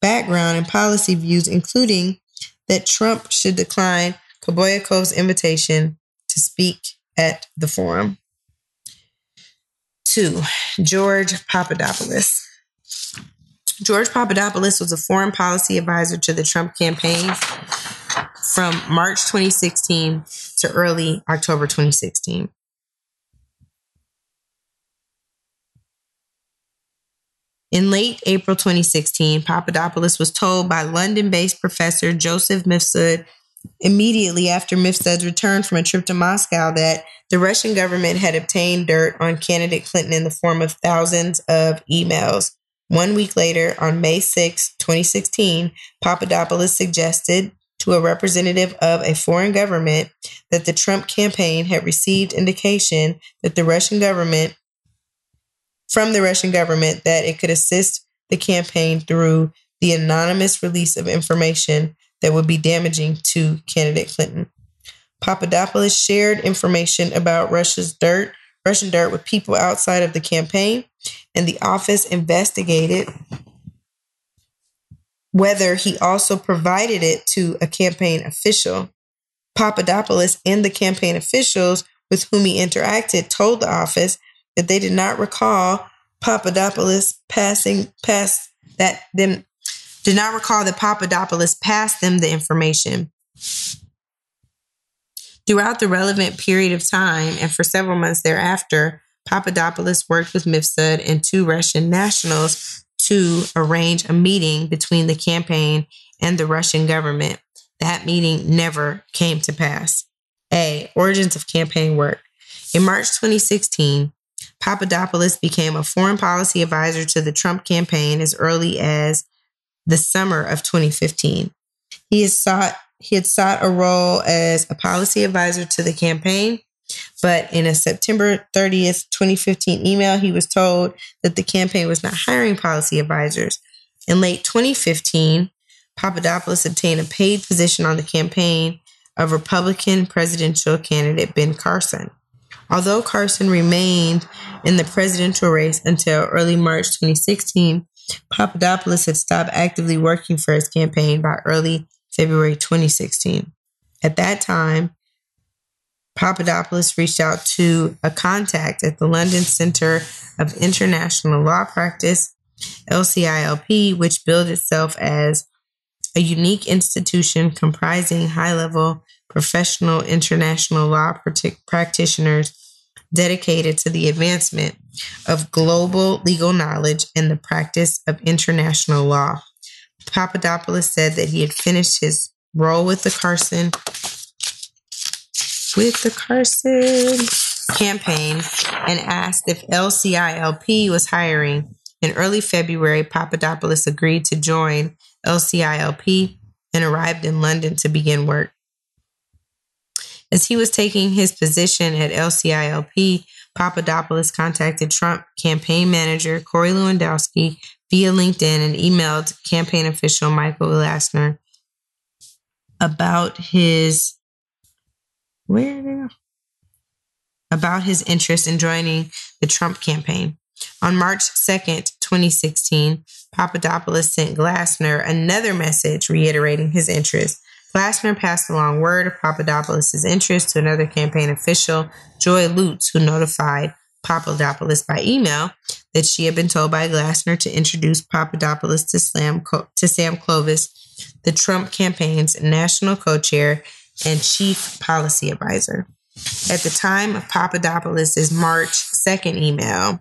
background and policy views, including that Trump should decline Kaboyakov's invitation to speak at the forum. Two, George Papadopoulos. George Papadopoulos was a foreign policy advisor to the Trump campaign from March 2016 to early October 2016. In late April 2016, Papadopoulos was told by London based professor Joseph Mifsud immediately after Mifsud's return from a trip to Moscow that the Russian government had obtained dirt on candidate Clinton in the form of thousands of emails. One week later, on May 6, 2016, Papadopoulos suggested to a representative of a foreign government that the Trump campaign had received indication that the Russian government from the Russian government that it could assist the campaign through the anonymous release of information that would be damaging to candidate Clinton. Papadopoulos shared information about Russia's dirt, Russian dirt with people outside of the campaign, and the office investigated whether he also provided it to a campaign official. Papadopoulos and the campaign officials with whom he interacted told the office that they did not recall Papadopoulos passing past that them did not recall that Papadopoulos passed them the information. Throughout the relevant period of time and for several months thereafter, Papadopoulos worked with Mifsud and two Russian nationals to arrange a meeting between the campaign and the Russian government. That meeting never came to pass. A. Origins of campaign work. In March 2016, Papadopoulos became a foreign policy advisor to the Trump campaign as early as the summer of 2015. He has sought he had sought a role as a policy advisor to the campaign, but in a September 30th, 2015 email, he was told that the campaign was not hiring policy advisors. In late 2015, Papadopoulos obtained a paid position on the campaign of Republican presidential candidate Ben Carson. Although Carson remained in the presidential race until early March 2016, Papadopoulos had stopped actively working for his campaign by early February 2016. At that time, Papadopoulos reached out to a contact at the London Centre of International Law Practice, LCILP, which billed itself as a unique institution comprising high level professional international law practitioners dedicated to the advancement of global legal knowledge and the practice of international law. Papadopoulos said that he had finished his role with the Carson with the Carson campaign and asked if LCILP was hiring. In early February, Papadopoulos agreed to join LCILP and arrived in London to begin work. As he was taking his position at LCILP, Papadopoulos contacted Trump campaign manager Corey Lewandowski via LinkedIn and emailed campaign official Michael Glassner about his where about his interest in joining the Trump campaign. On March 2nd, 2016, Papadopoulos sent Glassner another message reiterating his interest Glassner passed along word of Papadopoulos' interest to another campaign official, Joy Lutz, who notified Papadopoulos by email that she had been told by Glassner to introduce Papadopoulos to, Slam, to Sam Clovis, the Trump campaign's national co chair and chief policy advisor. At the time of Papadopoulos' March 2nd email,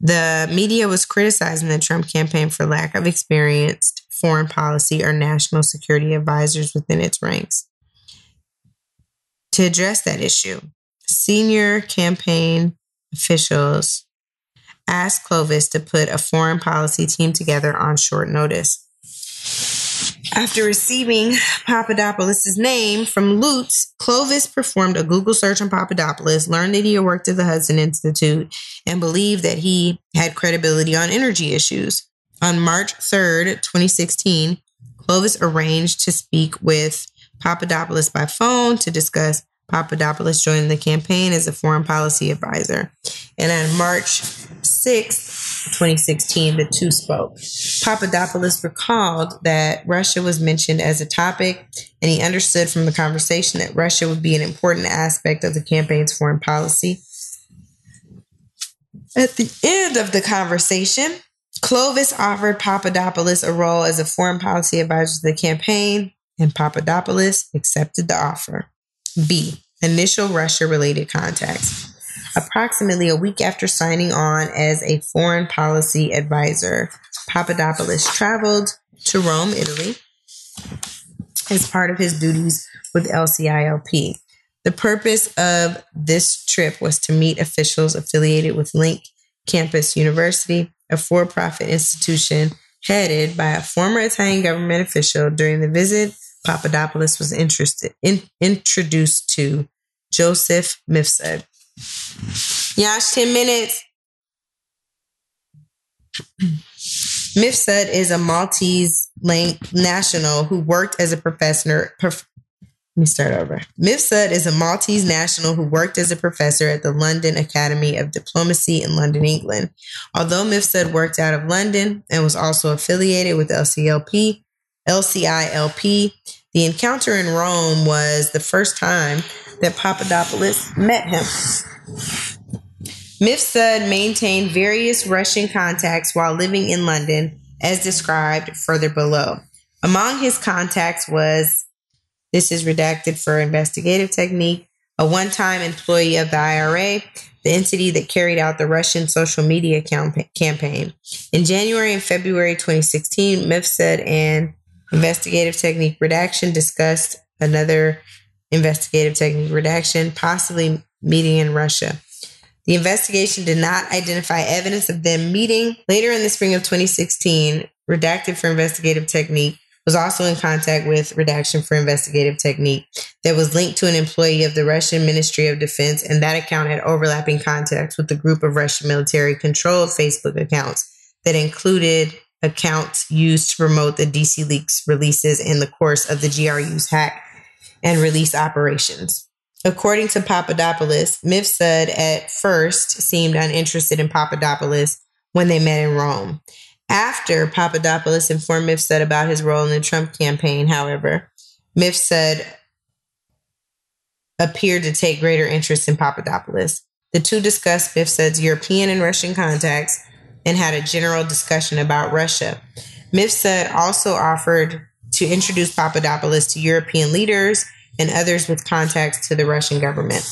the media was criticizing the Trump campaign for lack of experienced foreign policy or national security advisors within its ranks. To address that issue, senior campaign officials asked Clovis to put a foreign policy team together on short notice. After receiving Papadopoulos' name from Lutz, Clovis performed a Google search on Papadopoulos, learned that he had worked at the Hudson Institute, and believed that he had credibility on energy issues. On March 3rd, 2016, Clovis arranged to speak with Papadopoulos by phone to discuss Papadopoulos joining the campaign as a foreign policy advisor. And on March 6th, 2016, the two spoke. Papadopoulos recalled that Russia was mentioned as a topic, and he understood from the conversation that Russia would be an important aspect of the campaign's foreign policy. At the end of the conversation, Clovis offered Papadopoulos a role as a foreign policy advisor to the campaign, and Papadopoulos accepted the offer. B. Initial Russia related contacts. Approximately a week after signing on as a foreign policy advisor, Papadopoulos traveled to Rome, Italy, as part of his duties with LCILP. The purpose of this trip was to meet officials affiliated with Link Campus University, a for profit institution headed by a former Italian government official. During the visit, Papadopoulos was interested in, introduced to Joseph Mifsud. Yash, 10 minutes. Mifsud is a Maltese national who worked as a professor. Let me start over. Mifsud is a Maltese national who worked as a professor at the London Academy of Diplomacy in London, England. Although Mifsud worked out of London and was also affiliated with LCLP, LCILP, the encounter in Rome was the first time that Papadopoulos met him. Mifsud maintained various Russian contacts while living in London, as described further below. Among his contacts was this is redacted for investigative technique, a one time employee of the IRA, the entity that carried out the Russian social media campaign. In January and February 2016, Mifsud and investigative technique redaction discussed another investigative technique redaction, possibly meeting in Russia. The investigation did not identify evidence of them meeting. Later in the spring of 2016, Redacted for Investigative Technique was also in contact with Redaction for Investigative Technique that was linked to an employee of the Russian Ministry of Defense, and that account had overlapping contacts with the group of Russian military controlled Facebook accounts that included accounts used to promote the DC Leaks releases in the course of the GRU's hack and release operations. According to Papadopoulos, Mifsud at first seemed uninterested in Papadopoulos when they met in Rome. After Papadopoulos informed Mifsud about his role in the Trump campaign, however, Mifsud appeared to take greater interest in Papadopoulos. The two discussed Mifsud's European and Russian contacts and had a general discussion about Russia. Mifsud also offered to introduce Papadopoulos to European leaders and others with contacts to the Russian government.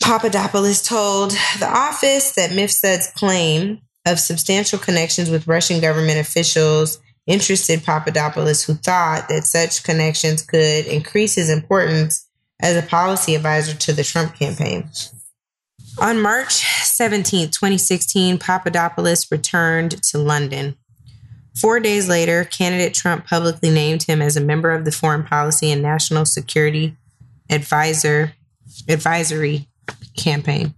Papadopoulos told the office that Mifsud's claim of substantial connections with Russian government officials interested Papadopoulos, who thought that such connections could increase his importance as a policy advisor to the Trump campaign. On March 17, 2016, Papadopoulos returned to London. Four days later, candidate Trump publicly named him as a member of the Foreign Policy and National Security Advisor Advisory Campaign.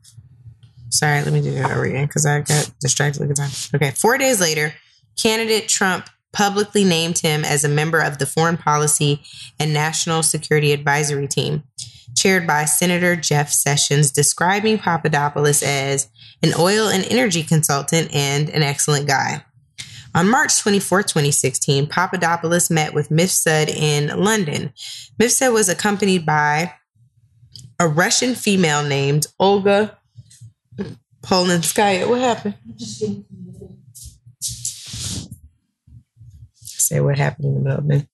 Sorry, let me do that over again because I got distracted at time. Okay, four days later, candidate Trump publicly named him as a member of the Foreign Policy and National Security Advisory Team, chaired by Senator Jeff Sessions, describing Papadopoulos as an oil and energy consultant and an excellent guy. On March 24, 2016, Papadopoulos met with Mifsud in London. Mifsud was accompanied by a Russian female named Olga Polonskaya. What happened? Say what happened in the middle, man.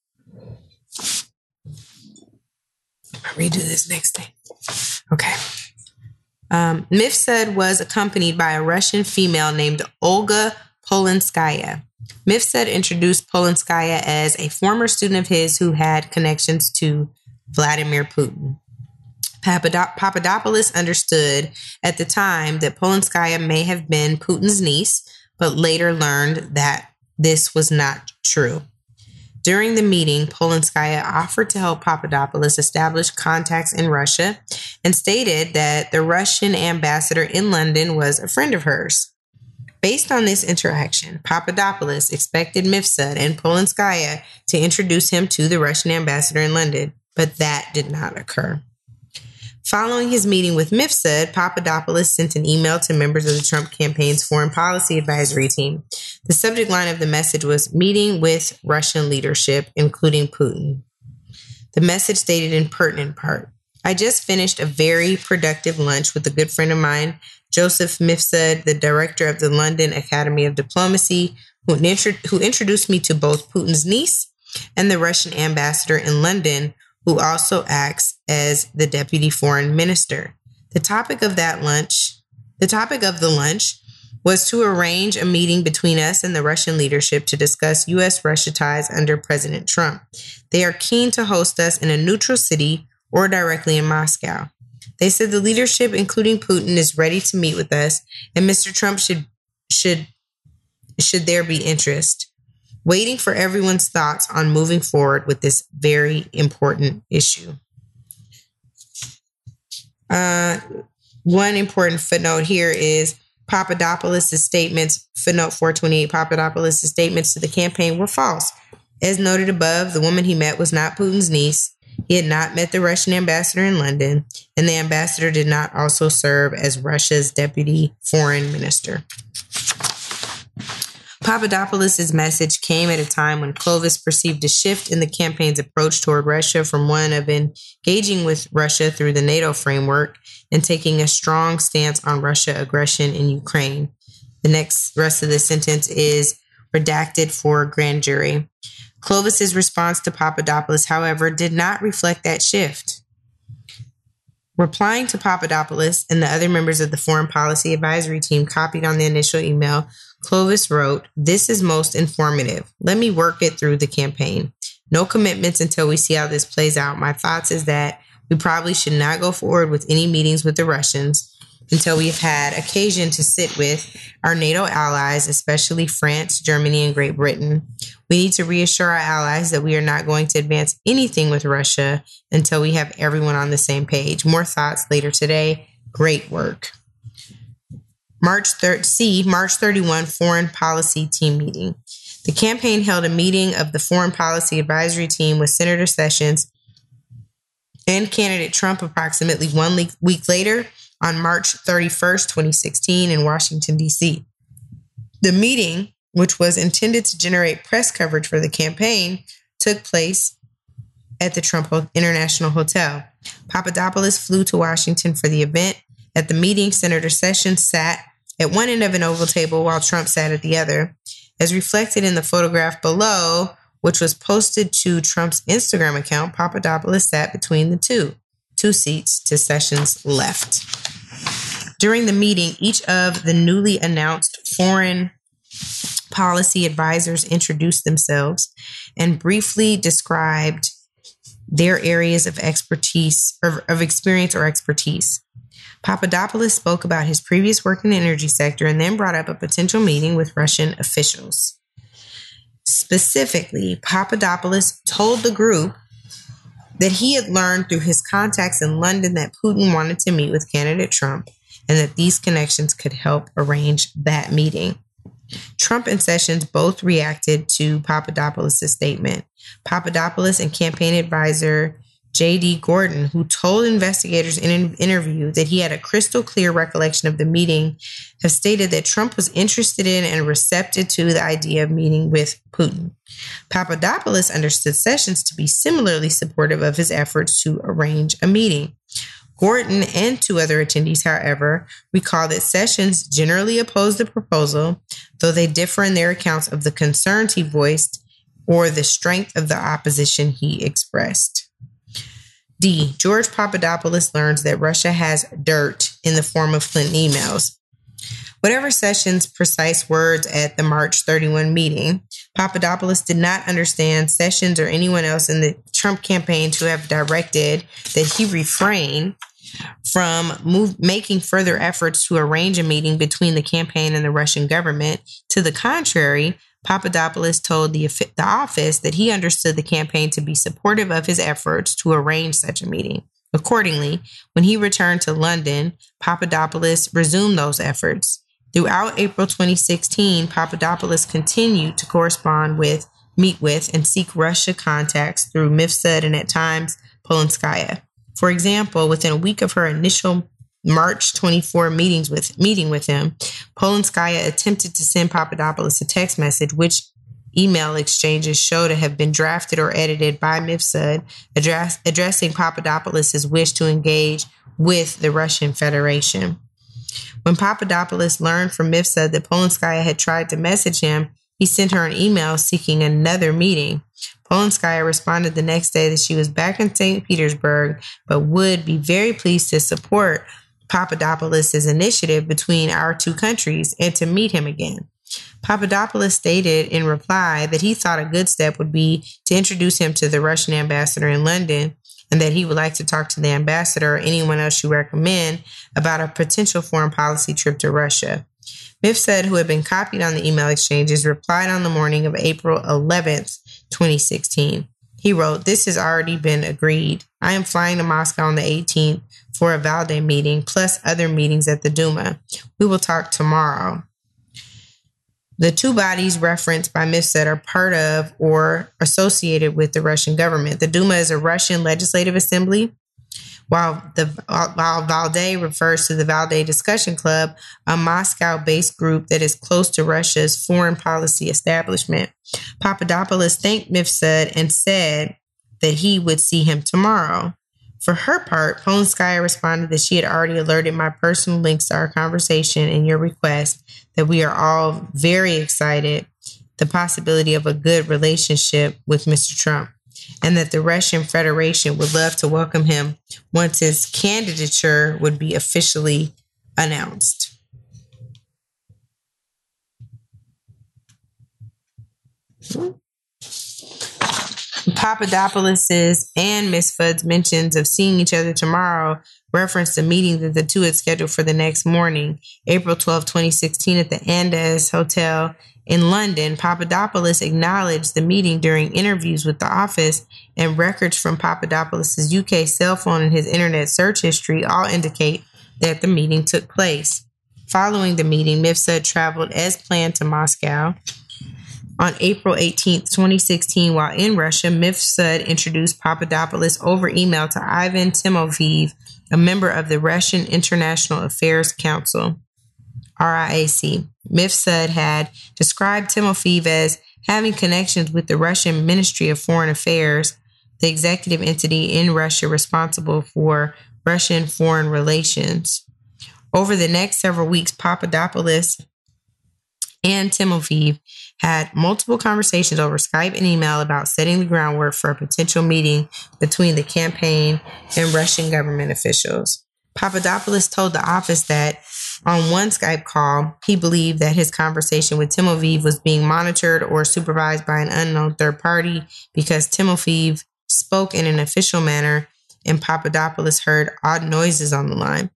I'll redo this next thing. Okay. Um, Mifsud was accompanied by a Russian female named Olga Polonskaya. Mifsud introduced Polonskaya as a former student of his who had connections to Vladimir Putin. Papadopoulos understood at the time that Polonskaya may have been Putin's niece, but later learned that this was not true. During the meeting, Polonskaya offered to help Papadopoulos establish contacts in Russia and stated that the Russian ambassador in London was a friend of hers. Based on this interaction, Papadopoulos expected Mifsud and Polonskaya to introduce him to the Russian ambassador in London, but that did not occur. Following his meeting with Mifsud, Papadopoulos sent an email to members of the Trump campaign's foreign policy advisory team. The subject line of the message was Meeting with Russian leadership, including Putin. The message stated in pertinent part I just finished a very productive lunch with a good friend of mine, Joseph Mifsud, the director of the London Academy of Diplomacy, who, who introduced me to both Putin's niece and the Russian ambassador in London, who also acts as the deputy foreign minister. The topic of that lunch, the topic of the lunch was to arrange a meeting between us and the Russian leadership to discuss US Russia ties under President Trump. They are keen to host us in a neutral city or directly in Moscow. They said the leadership, including Putin, is ready to meet with us, and Mr. Trump should should should there be interest waiting for everyone's thoughts on moving forward with this very important issue. Uh, one important footnote here is Papadopoulos' statements, footnote 428, Papadopoulos' statements to the campaign were false. As noted above, the woman he met was not Putin's niece. He had not met the Russian ambassador in London, and the ambassador did not also serve as Russia's deputy foreign minister. Papadopoulos' message came at a time when Clovis perceived a shift in the campaign's approach toward Russia from one of engaging with Russia through the NATO framework and taking a strong stance on Russia aggression in Ukraine. The next rest of the sentence is redacted for grand jury. Clovis's response to Papadopoulos, however, did not reflect that shift. Replying to Papadopoulos and the other members of the Foreign Policy Advisory Team copied on the initial email, Clovis wrote, This is most informative. Let me work it through the campaign. No commitments until we see how this plays out. My thoughts is that we probably should not go forward with any meetings with the Russians until we've had occasion to sit with our NATO allies, especially France, Germany, and Great Britain. We need to reassure our allies that we are not going to advance anything with Russia until we have everyone on the same page. More thoughts later today. Great work. March 3rd, C, March 31 Foreign Policy Team Meeting. The campaign held a meeting of the Foreign Policy Advisory Team with Senator Sessions and candidate Trump approximately one week later on March 31st, 2016, in Washington, D.C. The meeting, which was intended to generate press coverage for the campaign, took place at the Trump International Hotel. Papadopoulos flew to Washington for the event at the meeting, Senator Sessions sat at one end of an oval table while Trump sat at the other. As reflected in the photograph below, which was posted to Trump's Instagram account, Papadopoulos sat between the two, two seats to Sessions' left. During the meeting, each of the newly announced foreign policy advisors introduced themselves and briefly described their areas of expertise or of experience or expertise. Papadopoulos spoke about his previous work in the energy sector and then brought up a potential meeting with Russian officials. Specifically, Papadopoulos told the group that he had learned through his contacts in London that Putin wanted to meet with candidate Trump and that these connections could help arrange that meeting. Trump and Sessions both reacted to Papadopoulos' statement. Papadopoulos and campaign advisor J.D. Gordon, who told investigators in an interview that he had a crystal clear recollection of the meeting, have stated that Trump was interested in and receptive to the idea of meeting with Putin. Papadopoulos understood Sessions to be similarly supportive of his efforts to arrange a meeting. Gordon and two other attendees, however, recall that Sessions generally opposed the proposal, though they differ in their accounts of the concerns he voiced or the strength of the opposition he expressed. D. George Papadopoulos learns that Russia has dirt in the form of Clinton emails. Whatever Sessions' precise words at the March 31 meeting, Papadopoulos did not understand Sessions or anyone else in the Trump campaign to have directed that he refrain from move, making further efforts to arrange a meeting between the campaign and the Russian government. To the contrary, Papadopoulos told the, the office that he understood the campaign to be supportive of his efforts to arrange such a meeting. Accordingly, when he returned to London, Papadopoulos resumed those efforts. Throughout April 2016, Papadopoulos continued to correspond with, meet with, and seek Russia contacts through Mifsud and at times Polonskaya. For example, within a week of her initial March 24 meetings with meeting with him, Polonskaya attempted to send Papadopoulos a text message, which email exchanges show to have been drafted or edited by Mifsud, address, addressing Papadopoulos' wish to engage with the Russian Federation. When Papadopoulos learned from Mifsud that Polonskaya had tried to message him, he sent her an email seeking another meeting. Polonskaya responded the next day that she was back in St. Petersburg, but would be very pleased to support Papadopoulos' initiative between our two countries and to meet him again. Papadopoulos stated in reply that he thought a good step would be to introduce him to the Russian ambassador in London and that he would like to talk to the ambassador or anyone else you recommend about a potential foreign policy trip to Russia. Mifsud, who had been copied on the email exchanges, replied on the morning of April 11th, 2016. He wrote, This has already been agreed. I am flying to Moscow on the 18th for a Valdai meeting, plus other meetings at the Duma. We will talk tomorrow. The two bodies referenced by Mifsud are part of or associated with the Russian government. The Duma is a Russian legislative assembly, while the while Valdai refers to the Valdai Discussion Club, a Moscow-based group that is close to Russia's foreign policy establishment. Papadopoulos thanked Mifsud and said that he would see him tomorrow. For her part, Polonskaya responded that she had already alerted my personal links to our conversation and your request that we are all very excited the possibility of a good relationship with Mr. Trump and that the Russian Federation would love to welcome him once his candidature would be officially announced. Papadopoulos's and Mifsud's mentions of seeing each other tomorrow referenced a meeting that the two had scheduled for the next morning, April 12, 2016, at the Andaz Hotel in London. Papadopoulos acknowledged the meeting during interviews with the office, and records from Papadopoulos's UK cell phone and his internet search history all indicate that the meeting took place. Following the meeting, Mifsud traveled as planned to Moscow. On April 18, 2016, while in Russia, Mifsud introduced Papadopoulos over email to Ivan Timofeev, a member of the Russian International Affairs Council, RIAC. Mifsud had described Timofeev as having connections with the Russian Ministry of Foreign Affairs, the executive entity in Russia responsible for Russian foreign relations. Over the next several weeks, Papadopoulos and Timofeev had multiple conversations over Skype and email about setting the groundwork for a potential meeting between the campaign and Russian government officials. Papadopoulos told the office that on one Skype call, he believed that his conversation with Timofeev was being monitored or supervised by an unknown third party because Timofeev spoke in an official manner and Papadopoulos heard odd noises on the line.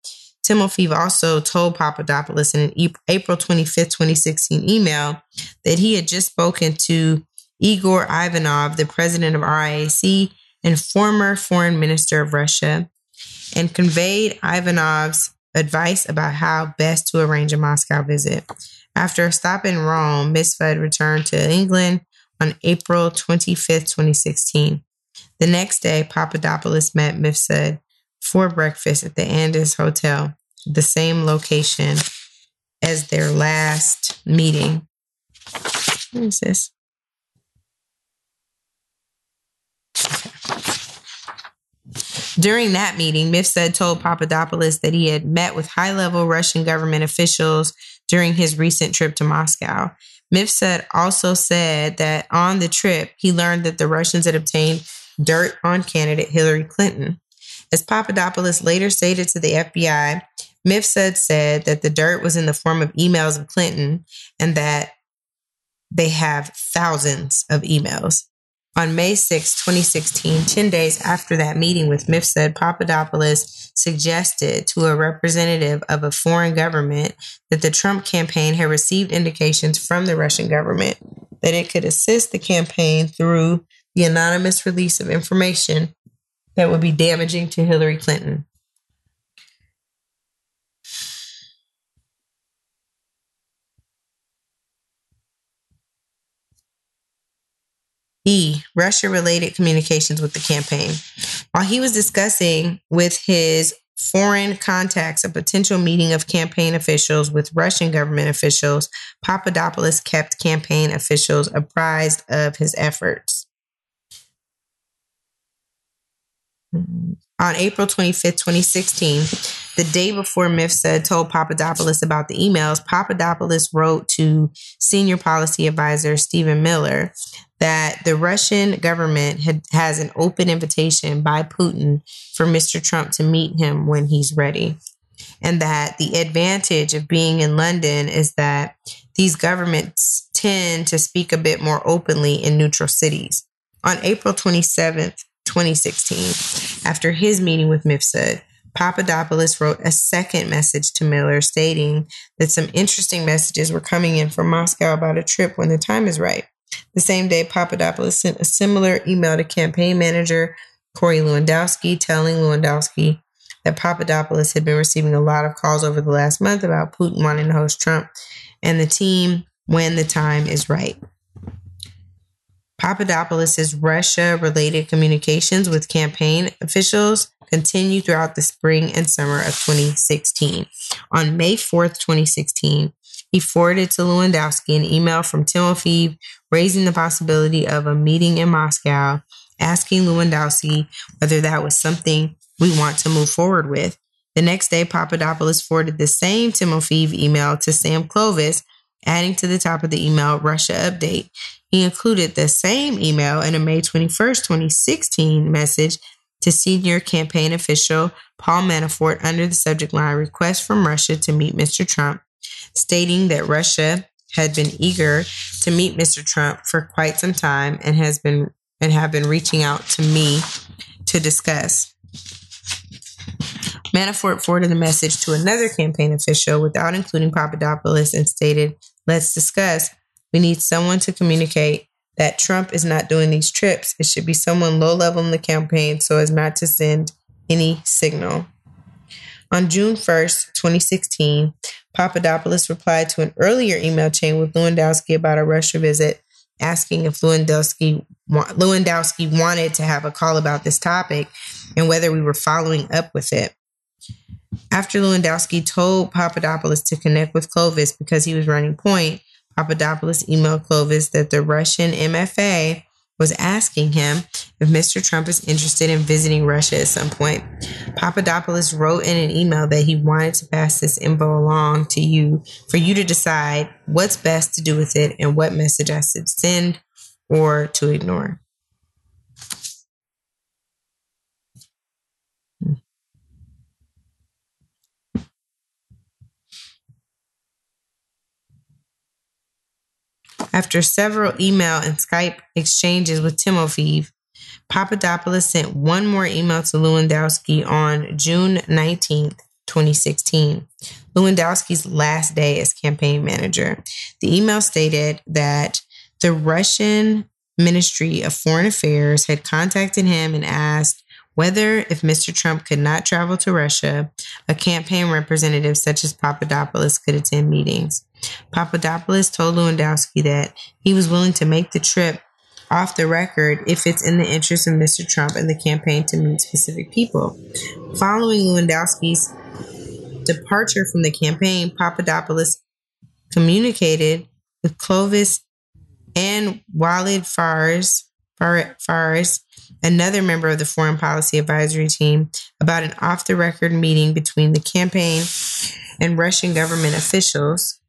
Timofeev also told Papadopoulos in an April 25, 2016 email that he had just spoken to Igor Ivanov, the president of RIAC and former foreign minister of Russia, and conveyed Ivanov's advice about how best to arrange a Moscow visit. After a stop in Rome, Mifsud returned to England on April 25, 2016. The next day, Papadopoulos met Mifsud for breakfast at the Andaz Hotel, the same location as their last meeting. What is this? During that meeting, Mifsud told Papadopoulos that he had met with high level Russian government officials during his recent trip to Moscow. Mifsud also said that on the trip, he learned that the Russians had obtained dirt on candidate Hillary Clinton. As Papadopoulos later stated to the FBI, Mifsud said that the dirt was in the form of emails of Clinton and that they have thousands of emails. On May 6, 2016, 10 days after that meeting with Mifsud, Papadopoulos suggested to a representative of a foreign government that the Trump campaign had received indications from the Russian government that it could assist the campaign through the anonymous release of information that would be damaging to Hillary Clinton. E. Russia related communications with the campaign. While he was discussing with his foreign contacts a potential meeting of campaign officials with Russian government officials, Papadopoulos kept campaign officials apprised of his efforts. Hmm. On April 25th, 2016, the day before Mifsud told Papadopoulos about the emails, Papadopoulos wrote to senior policy advisor Stephen Miller that the Russian government had, has an open invitation by Putin for Mr. Trump to meet him when he's ready. And that the advantage of being in London is that these governments tend to speak a bit more openly in neutral cities. On April 27th, 2016, after his meeting with Mifsud, Papadopoulos wrote a second message to Miller stating that some interesting messages were coming in from Moscow about a trip when the time is right. The same day, Papadopoulos sent a similar email to campaign manager Corey Lewandowski, telling Lewandowski that Papadopoulos had been receiving a lot of calls over the last month about Putin wanting to host Trump and the team when the time is right. Papadopoulos' Russia related communications with campaign officials continued throughout the spring and summer of 2016. On May 4th, 2016, he forwarded to Lewandowski an email from Timofeev raising the possibility of a meeting in Moscow, asking Lewandowski whether that was something we want to move forward with. The next day, Papadopoulos forwarded the same Timofeev email to Sam Clovis, adding to the top of the email Russia update. He included the same email in a May 21st, 2016 message to senior campaign official Paul Manafort under the subject line Request from Russia to meet Mr. Trump, stating that Russia had been eager to meet Mr. Trump for quite some time and has been and have been reaching out to me to discuss. Manafort forwarded the message to another campaign official without including Papadopoulos and stated, Let's discuss. We need someone to communicate that Trump is not doing these trips. It should be someone low level in the campaign so as not to send any signal. On June 1st, 2016, Papadopoulos replied to an earlier email chain with Lewandowski about a Russia visit, asking if Lewandowski, Lewandowski wanted to have a call about this topic and whether we were following up with it. After Lewandowski told Papadopoulos to connect with Clovis because he was running point, Papadopoulos emailed Clovis that the Russian MFA was asking him if Mr. Trump is interested in visiting Russia at some point. Papadopoulos wrote in an email that he wanted to pass this info along to you for you to decide what's best to do with it and what message I should send or to ignore. After several email and Skype exchanges with Timofeev, Papadopoulos sent one more email to Lewandowski on June 19th, 2016, Lewandowski's last day as campaign manager. The email stated that the Russian Ministry of Foreign Affairs had contacted him and asked whether, if Mr. Trump could not travel to Russia, a campaign representative such as Papadopoulos could attend meetings. Papadopoulos told Lewandowski that he was willing to make the trip off the record if it's in the interest of Mr. Trump and the campaign to meet specific people. Following Lewandowski's departure from the campaign, Papadopoulos communicated with Clovis and Walid Phares, another member of the Foreign Policy Advisory Team, about an off the record meeting between the campaign and Russian government officials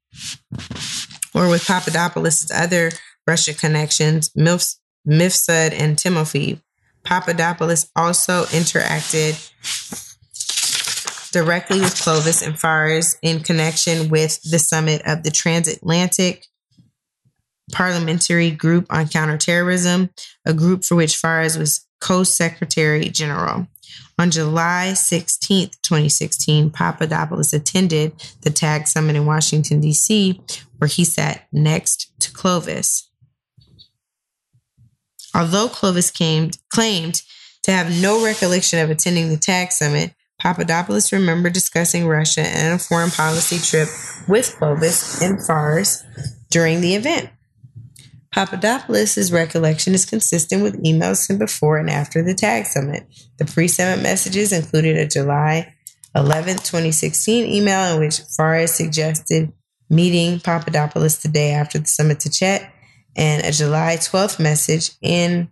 or with Papadopoulos' other Russia connections, Mifsud and Timofeev. Papadopoulos also interacted directly with Clovis and Phares in connection with the summit of the Transatlantic Parliamentary Group on Counterterrorism, a group for which Phares was co secretary general. On July 16, 2016, Papadopoulos attended the TAG summit in Washington, D.C., where he sat next to Clovis. Although Clovis came, claimed to have no recollection of attending the TAG summit, Papadopoulos remembered discussing Russia and a foreign policy trip with Clovis and Phares during the event. Papadopoulos' recollection is consistent with emails sent before and after the TAG summit. The pre summit messages included a July 11, 2016 email in which Phares suggested meeting Papadopoulos the day after the summit to chat, and a July 12th message in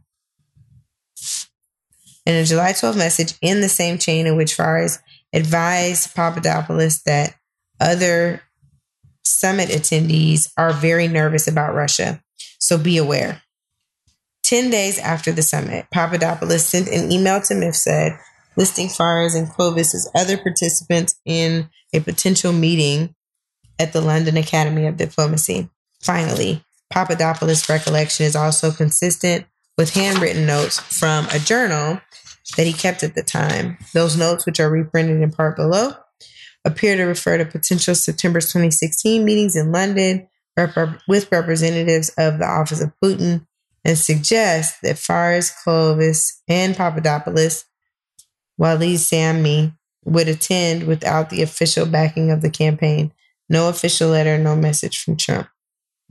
and a July 12th message in the same chain in which Phares advised Papadopoulos that other summit attendees are very nervous about Russia, so be aware. 10 days after the summit, Papadopoulos sent an email to Mifsud listing Phares and Clovis as other participants in a potential meeting at the London Academy of Diplomacy. Finally, Papadopoulos' recollection is also consistent with handwritten notes from a journal that he kept at the time. Those notes, which are reprinted in part below, appear to refer to potential September 2016 meetings in London rep- with representatives of the office of Putin and suggest that Phares Clovis and Papadopoulos, Walid Sami, would attend without the official backing of the campaign. No official letter, no message from Trump.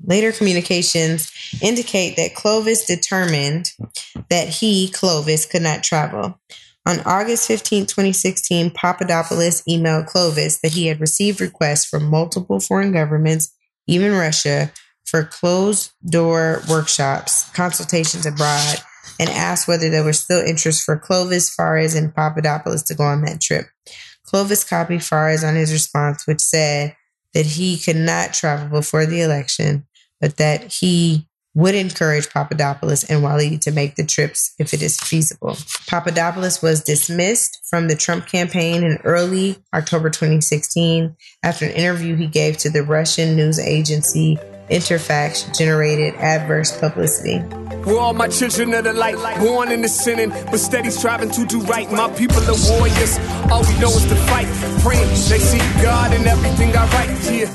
Later communications indicate that Clovis determined that he, Clovis, could not travel. On August 15, 2016, Papadopoulos emailed Clovis that he had received requests from multiple foreign governments, even Russia, for closed door workshops, consultations abroad, and asked whether there was still interest for Clovis, Phares, and Papadopoulos to go on that trip. Clovis copied Phares on his response, which said that he could not travel before the election but that he would encourage Papadopoulos and Walid to make the trips if it is feasible. Papadopoulos was dismissed from the Trump campaign in early October 2016 after an interview he gave to the Russian news agency Interfax generated adverse publicity. We're all my children of the light, born in the sinning, but steady striving to do right. My people are warriors. All we know is to fight, praying they see God in everything I write. Yeah.